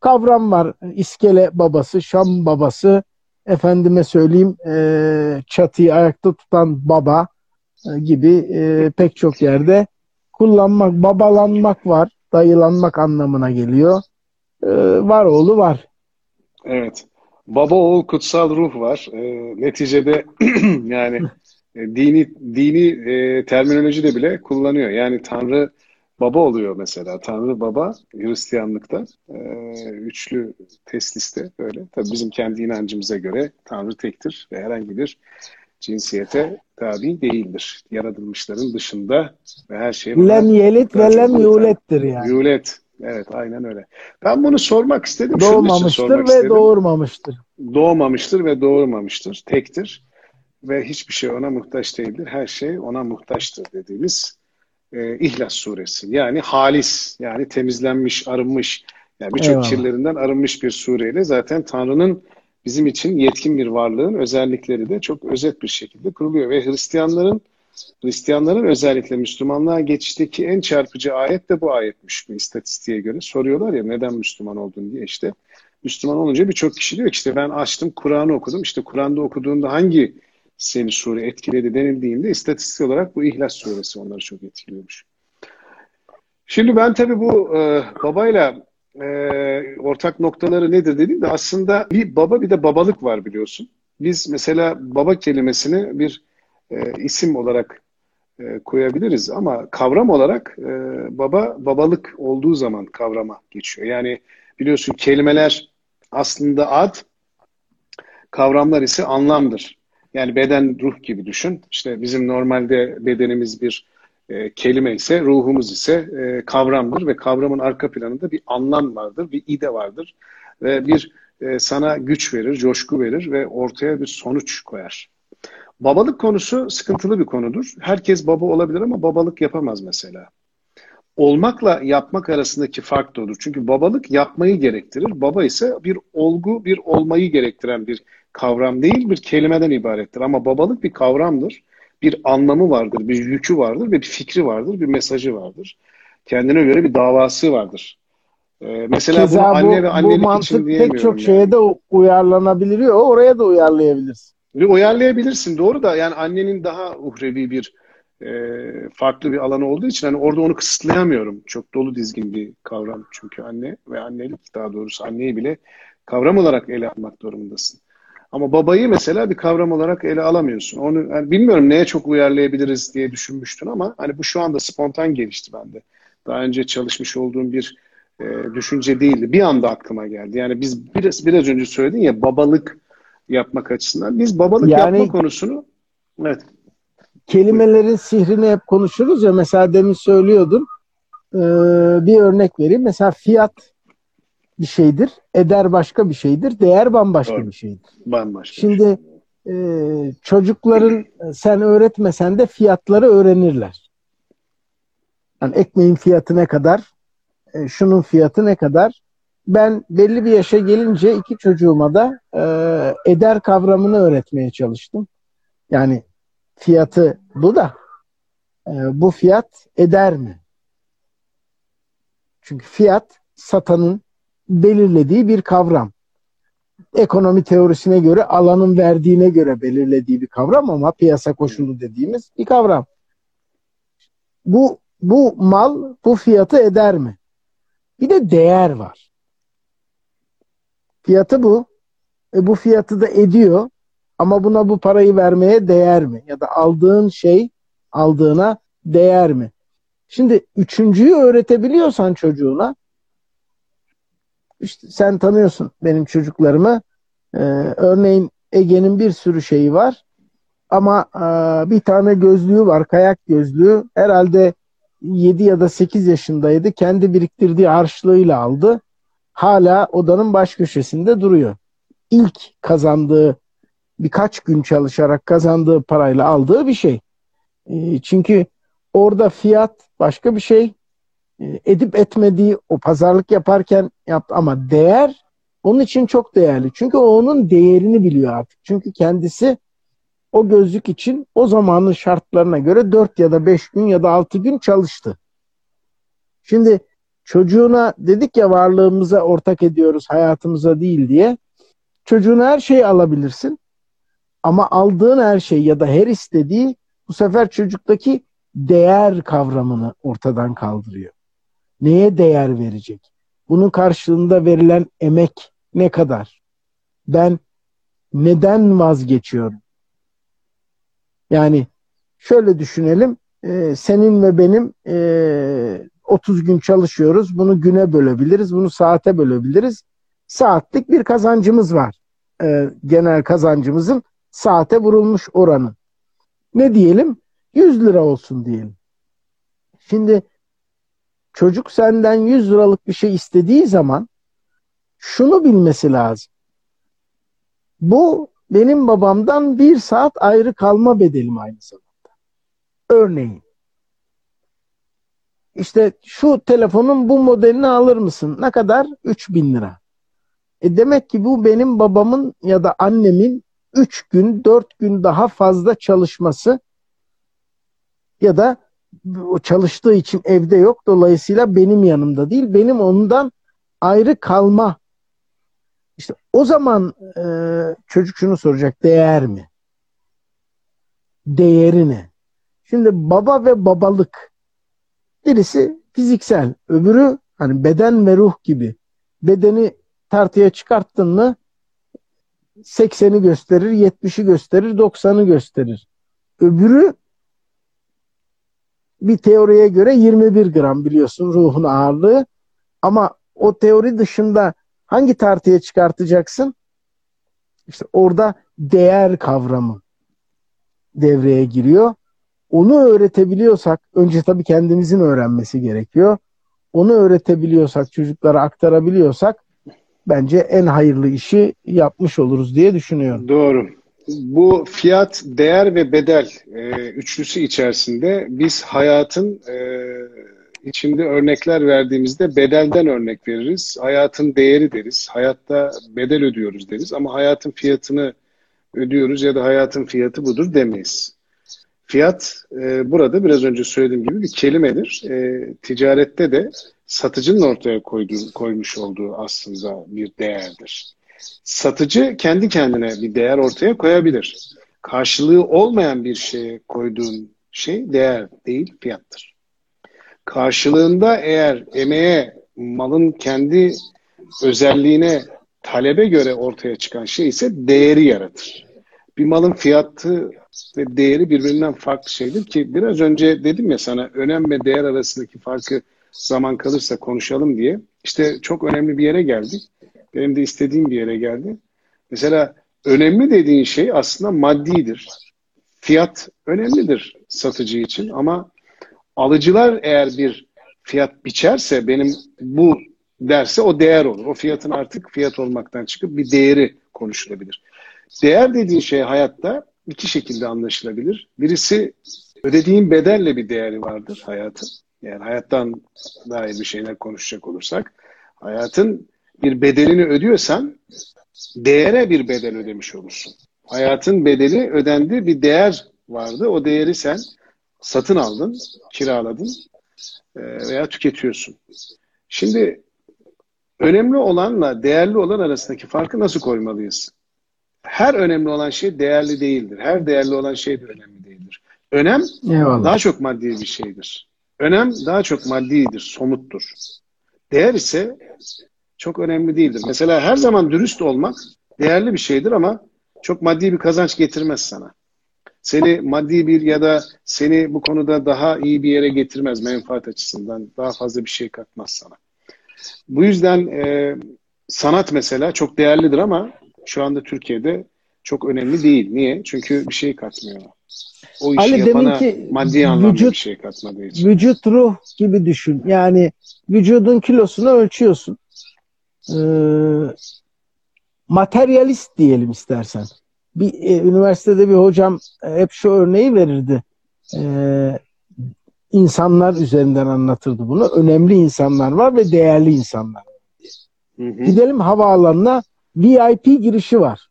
Speaker 2: kavram var. İskele babası, Şam babası, efendime söyleyeyim e, çatıyı ayakta tutan baba e, gibi e, pek çok yerde kullanmak, babalanmak var. Dayılanmak anlamına geliyor. E, var oğlu var.
Speaker 1: Evet. Baba oğul kutsal ruh var. E, neticede yani dini dini e, terminoloji de bile kullanıyor. Yani Tanrı baba oluyor mesela. Tanrı baba Hristiyanlıkta e, üçlü tesliste böyle. Tabii bizim kendi inancımıza göre Tanrı tektir ve herhangi bir cinsiyete tabi değildir. Yaratılmışların dışında ve her şey
Speaker 2: lem yelit ve lem yulettir yani.
Speaker 1: Yulet. Evet aynen öyle. Ben bunu sormak istedim.
Speaker 2: Doğmamıştır sormak ve istedim. doğurmamıştır.
Speaker 1: Doğmamıştır ve doğurmamıştır. Tektir. Ve hiçbir şey ona muhtaç değildir. Her şey ona muhtaçtır dediğimiz e, İhlas suresi. Yani halis, yani temizlenmiş, arınmış, yani birçok kirlerinden arınmış bir sureyle zaten Tanrı'nın bizim için yetkin bir varlığın özellikleri de çok özet bir şekilde kuruluyor. Ve Hristiyanların Hristiyanların özellikle Müslümanlığa geçişteki en çarpıcı ayet de bu ayetmiş bu istatistiğe göre. Soruyorlar ya neden Müslüman oldun diye işte. Müslüman olunca birçok kişi diyor ki işte ben açtım Kur'an'ı okudum. İşte Kur'an'da okuduğunda hangi seni sure etkiledi denildiğinde istatistik olarak bu İhlas suresi onları çok etkiliyormuş. Şimdi ben tabii bu e, babayla e, ortak noktaları nedir dediğimde aslında bir baba bir de babalık var biliyorsun. Biz mesela baba kelimesini bir e, isim olarak e, koyabiliriz ama kavram olarak e, baba babalık olduğu zaman kavrama geçiyor. Yani biliyorsun kelimeler aslında ad, kavramlar ise anlamdır. Yani beden ruh gibi düşün. İşte bizim normalde bedenimiz bir e, kelime ise ruhumuz ise e, kavramdır ve kavramın arka planında bir anlam vardır, bir ide vardır ve bir e, sana güç verir, coşku verir ve ortaya bir sonuç koyar. Babalık konusu sıkıntılı bir konudur. Herkes baba olabilir ama babalık yapamaz mesela. Olmakla yapmak arasındaki fark da odur. Çünkü babalık yapmayı gerektirir. Baba ise bir olgu, bir olmayı gerektiren bir kavram değil, bir kelimeden ibarettir. Ama babalık bir kavramdır. Bir anlamı vardır, bir yükü vardır ve bir fikri vardır, bir mesajı vardır. Kendine göre bir davası vardır.
Speaker 2: Ee, mesela Keza bunu anne bu, ve annelik bu mantık için pek çok yani. şeye de uyarlanabiliyor. Oraya da uyarlayabilirsin.
Speaker 1: Uyarlayabilirsin doğru da yani annenin daha uhrevi bir e, farklı bir alanı olduğu için hani orada onu kısıtlayamıyorum. Çok dolu dizgin bir kavram çünkü anne ve annelik daha doğrusu anneyi bile kavram olarak ele almak durumundasın. Ama babayı mesela bir kavram olarak ele alamıyorsun. Onu yani bilmiyorum neye çok uyarlayabiliriz diye düşünmüştün ama hani bu şu anda spontan gelişti bende. Daha önce çalışmış olduğum bir e, düşünce değildi. Bir anda aklıma geldi. Yani biz biraz biraz önce söyledin ya babalık yapmak açısından. Biz babalık yani, yapma konusunu evet.
Speaker 2: Kelimelerin sihrini hep konuşuruz ya mesela demin söylüyordun. Ee, bir örnek vereyim. Mesela fiyat bir şeydir. Eder başka bir şeydir. Değer bambaşka Doğru. bir şeydir.
Speaker 1: Bambaşka.
Speaker 2: Şimdi şey. e, çocukların sen öğretmesen de fiyatları öğrenirler. Yani ekmeğin fiyatı ne kadar? E, şunun fiyatı ne kadar? Ben belli bir yaşa gelince iki çocuğuma da e, eder kavramını öğretmeye çalıştım. Yani fiyatı bu da e, bu fiyat eder mi? Çünkü fiyat satanın belirlediği bir kavram. Ekonomi teorisine göre alanın verdiğine göre belirlediği bir kavram ama piyasa koşulu dediğimiz bir kavram. Bu bu mal bu fiyatı eder mi? Bir de değer var. Fiyatı bu. E bu fiyatı da ediyor. Ama buna bu parayı vermeye değer mi? Ya da aldığın şey aldığına değer mi? Şimdi üçüncüyü öğretebiliyorsan çocuğuna işte sen tanıyorsun benim çocuklarımı. Ee, örneğin Ege'nin bir sürü şeyi var. Ama e, bir tane gözlüğü var, kayak gözlüğü. Herhalde 7 ya da 8 yaşındaydı. Kendi biriktirdiği harçlığıyla aldı. Hala odanın baş köşesinde duruyor. İlk kazandığı birkaç gün çalışarak kazandığı parayla aldığı bir şey. E, çünkü orada fiyat başka bir şey. E, edip etmediği o pazarlık yaparken yaptı ama değer onun için çok değerli. Çünkü o onun değerini biliyor artık. Çünkü kendisi o gözlük için o zamanın şartlarına göre 4 ya da 5 gün ya da 6 gün çalıştı. Şimdi çocuğuna dedik ya varlığımıza ortak ediyoruz hayatımıza değil diye. Çocuğuna her şeyi alabilirsin. Ama aldığın her şey ya da her istediği bu sefer çocuktaki değer kavramını ortadan kaldırıyor. Neye değer verecek? Bunun karşılığında verilen emek ne kadar? Ben neden vazgeçiyorum? Yani şöyle düşünelim. E, senin ve benim e, 30 gün çalışıyoruz. Bunu güne bölebiliriz. Bunu saate bölebiliriz. Saatlik bir kazancımız var. E, genel kazancımızın saate vurulmuş oranı. Ne diyelim? 100 lira olsun diyelim. Şimdi çocuk senden 100 liralık bir şey istediği zaman şunu bilmesi lazım. Bu benim babamdan bir saat ayrı kalma bedelim aynı zamanda. Örneğin işte şu telefonun bu modelini alır mısın? Ne kadar? 3000 lira. E demek ki bu benim babamın ya da annemin 3 gün, 4 gün daha fazla çalışması ya da çalıştığı için evde yok. Dolayısıyla benim yanımda değil. Benim ondan ayrı kalma. İşte o zaman e, çocuk şunu soracak. Değer mi? Değeri ne? Şimdi baba ve babalık birisi fiziksel, öbürü hani beden ve ruh gibi. Bedeni tartıya çıkarttın mı 80'i gösterir, 70'i gösterir, 90'ı gösterir. Öbürü bir teoriye göre 21 gram biliyorsun ruhun ağırlığı. Ama o teori dışında hangi tartıya çıkartacaksın? İşte orada değer kavramı devreye giriyor. Onu öğretebiliyorsak, önce tabii kendimizin öğrenmesi gerekiyor. Onu öğretebiliyorsak, çocuklara aktarabiliyorsak bence en hayırlı işi yapmış oluruz diye düşünüyorum.
Speaker 1: Doğru. Bu fiyat, değer ve bedel e, üçlüsü içerisinde biz hayatın e, içinde örnekler verdiğimizde bedelden örnek veririz. Hayatın değeri deriz. Hayatta bedel ödüyoruz deriz ama hayatın fiyatını ödüyoruz ya da hayatın fiyatı budur demeyiz. Fiyat e, burada biraz önce söylediğim gibi bir kelimedir. E, ticarette de satıcının ortaya koyduğu, koymuş olduğu aslında bir değerdir. Satıcı kendi kendine bir değer ortaya koyabilir. Karşılığı olmayan bir şeye koyduğun şey değer değil, fiyattır. Karşılığında eğer emeğe, malın kendi özelliğine, talebe göre ortaya çıkan şey ise değeri yaratır. Bir malın fiyatı ve değeri birbirinden farklı şeydir ki biraz önce dedim ya sana önem ve değer arasındaki farkı zaman kalırsa konuşalım diye. İşte çok önemli bir yere geldik. Benim de istediğim bir yere geldi. Mesela önemli dediğin şey aslında maddidir. Fiyat önemlidir satıcı için ama alıcılar eğer bir fiyat biçerse benim bu derse o değer olur. O fiyatın artık fiyat olmaktan çıkıp bir değeri konuşulabilir. Değer dediğin şey hayatta iki şekilde anlaşılabilir. Birisi ödediğin bedelle bir değeri vardır hayatın. Yani hayattan dair bir şeyler konuşacak olursak. Hayatın bir bedelini ödüyorsan değere bir bedel ödemiş olursun. Hayatın bedeli ödendi bir değer vardı. O değeri sen satın aldın, kiraladın e, veya tüketiyorsun. Şimdi önemli olanla değerli olan arasındaki farkı nasıl koymalıyız? Her önemli olan şey değerli değildir. Her değerli olan şey de önemli değildir. Önem Eyvallah. daha çok maddi bir şeydir. Önem daha çok maddidir, somuttur. Değer ise çok önemli değildir. Mesela her zaman dürüst olmak değerli bir şeydir ama çok maddi bir kazanç getirmez sana. Seni maddi bir ya da seni bu konuda daha iyi bir yere getirmez menfaat açısından. Daha fazla bir şey katmaz sana. Bu yüzden e, sanat mesela çok değerlidir ama şu anda Türkiye'de çok önemli değil. Niye? Çünkü bir şey katmıyor. O işi Ali, yapana ki, maddi anlamda vücut, bir şey katmadığı için.
Speaker 2: Vücut ruh gibi düşün. Yani vücudun kilosunu ölçüyorsun. Ee, materyalist diyelim istersen. Bir e, üniversitede bir hocam e, hep şu örneği verirdi. Ee, insanlar üzerinden anlatırdı bunu. Önemli insanlar var ve değerli insanlar. Hı hı. Gidelim havaalanına VIP girişi var.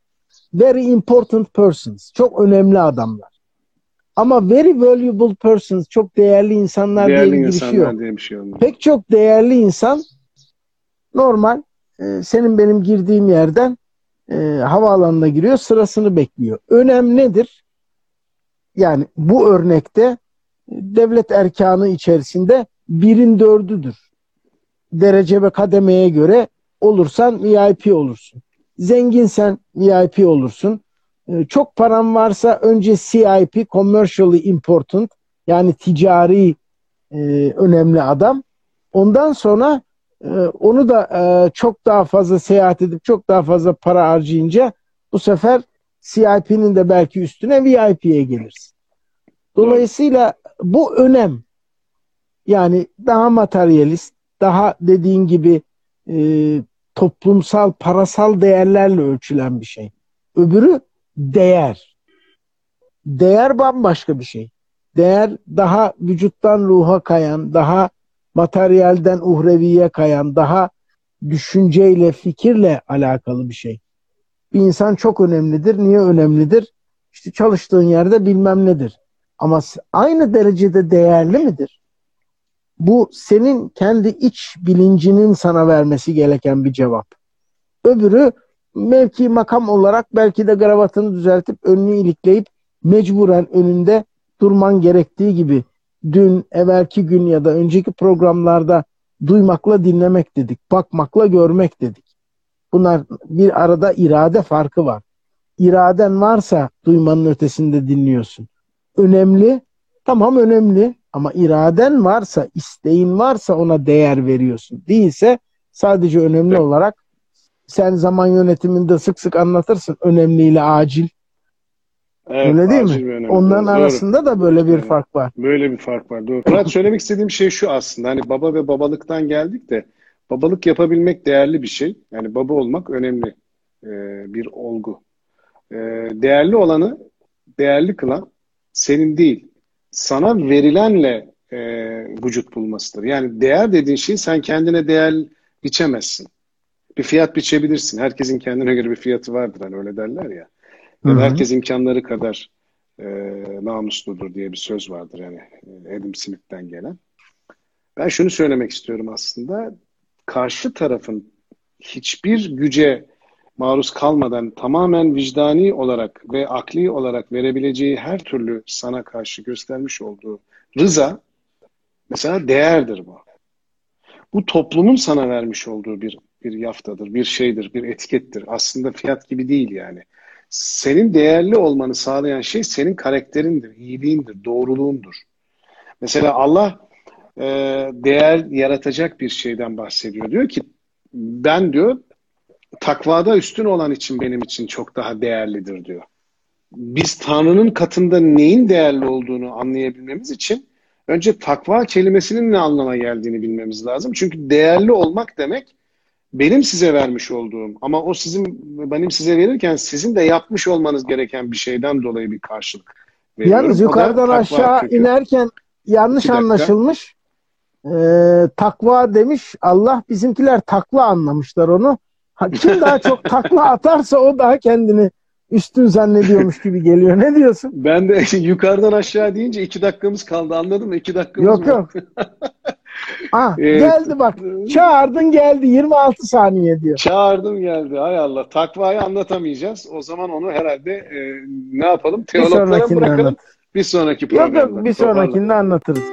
Speaker 2: Very important persons. Çok önemli adamlar. Ama very valuable persons, çok değerli insanlar değerli diye bir girişi yok. Diye bir şey Pek çok değerli insan normal e, senin benim girdiğim yerden e, havaalanına giriyor, sırasını bekliyor. Önem nedir? Yani bu örnekte devlet erkanı içerisinde birin dördüdür. Derece ve kademeye göre olursan VIP olursun. Zenginsen VIP olursun. Ee, çok param varsa önce CIP, commercially important yani ticari e, önemli adam. Ondan sonra e, onu da e, çok daha fazla seyahat edip çok daha fazla para harcayınca bu sefer CIP'nin de belki üstüne VIP'ye gelirsin. Dolayısıyla bu önem yani daha materyalist, daha dediğin gibi e, toplumsal, parasal değerlerle ölçülen bir şey. Öbürü değer. Değer bambaşka bir şey. Değer daha vücuttan ruha kayan, daha materyalden uhreviye kayan, daha düşünceyle, fikirle alakalı bir şey. Bir insan çok önemlidir. Niye önemlidir? İşte çalıştığın yerde bilmem nedir. Ama aynı derecede değerli midir? Bu senin kendi iç bilincinin sana vermesi gereken bir cevap. Öbürü mevki makam olarak belki de gravatını düzeltip önünü ilikleyip mecburen önünde durman gerektiği gibi dün, evvelki gün ya da önceki programlarda duymakla dinlemek dedik, bakmakla görmek dedik. Bunlar bir arada irade farkı var. İraden varsa duymanın ötesinde dinliyorsun. Önemli, tamam önemli ama iraden varsa, isteğin varsa ona değer veriyorsun. Değilse sadece önemli olarak sen zaman yönetiminde sık sık anlatırsın önemliyle acil.
Speaker 1: Evet,
Speaker 2: Öyle değil mi?
Speaker 1: önemli.
Speaker 2: Onların
Speaker 1: Doğru.
Speaker 2: arasında da böyle bir fark var.
Speaker 1: Böyle bir fark var. Doğru. Murat söylemek istediğim şey şu aslında. Hani baba ve babalıktan geldik de babalık yapabilmek değerli bir şey. Yani baba olmak önemli e, bir olgu. E, değerli olanı değerli kılan senin değil, sana verilenle e, vücut bulmasıdır. Yani değer dediğin şey sen kendine değer biçemezsin. Bir fiyat biçebilirsin. Herkesin kendine göre bir fiyatı vardır. Hani öyle derler ya.
Speaker 2: Hı
Speaker 1: Ya da
Speaker 2: hı.
Speaker 1: herkes imkanları kadar e, namusludur diye bir söz vardır yani e, Adam Smith'ten gelen. Ben şunu söylemek istiyorum aslında. Karşı tarafın hiçbir güce maruz kalmadan tamamen vicdani olarak ve akli olarak verebileceği her türlü sana karşı göstermiş olduğu rıza mesela değerdir bu. Bu toplumun sana vermiş olduğu bir bir yaftadır, bir şeydir, bir etikettir. Aslında fiyat gibi değil yani. Senin değerli olmanı sağlayan şey senin karakterindir, iyiliğindir, doğruluğundur. Mesela Allah e, değer yaratacak bir şeyden bahsediyor. Diyor ki ben diyor takvada üstün olan için benim için çok daha değerlidir diyor. Biz Tanrı'nın katında neyin değerli olduğunu anlayabilmemiz için önce takva kelimesinin ne anlama geldiğini bilmemiz lazım. Çünkü değerli olmak demek benim size vermiş olduğum ama o sizin benim size verirken sizin de yapmış olmanız gereken bir şeyden dolayı bir karşılık veriyorum.
Speaker 2: Yalnız yukarıdan aşağı inerken yanlış anlaşılmış. Ee, takva demiş Allah bizimkiler takla anlamışlar onu. Kim daha çok takla atarsa o daha kendini üstün zannediyormuş gibi geliyor. Ne diyorsun?
Speaker 1: Ben de yukarıdan aşağı deyince iki dakikamız kaldı anladın mı? İki dakikamız
Speaker 2: Yok
Speaker 1: var.
Speaker 2: yok. Ah,
Speaker 1: Evet.
Speaker 2: geldi bak. Çağırdın geldi 26 saniye diyor.
Speaker 1: Çağırdım geldi. Hay Allah. Takvayı anlatamayacağız. O zaman onu herhalde e, ne yapalım?
Speaker 2: Bir
Speaker 1: Teologlara bırakalım.
Speaker 2: anlat.
Speaker 1: Bir sonraki
Speaker 2: Yok
Speaker 1: programda.
Speaker 2: yok bir
Speaker 1: Toparla.
Speaker 2: sonrakinde anlatırız.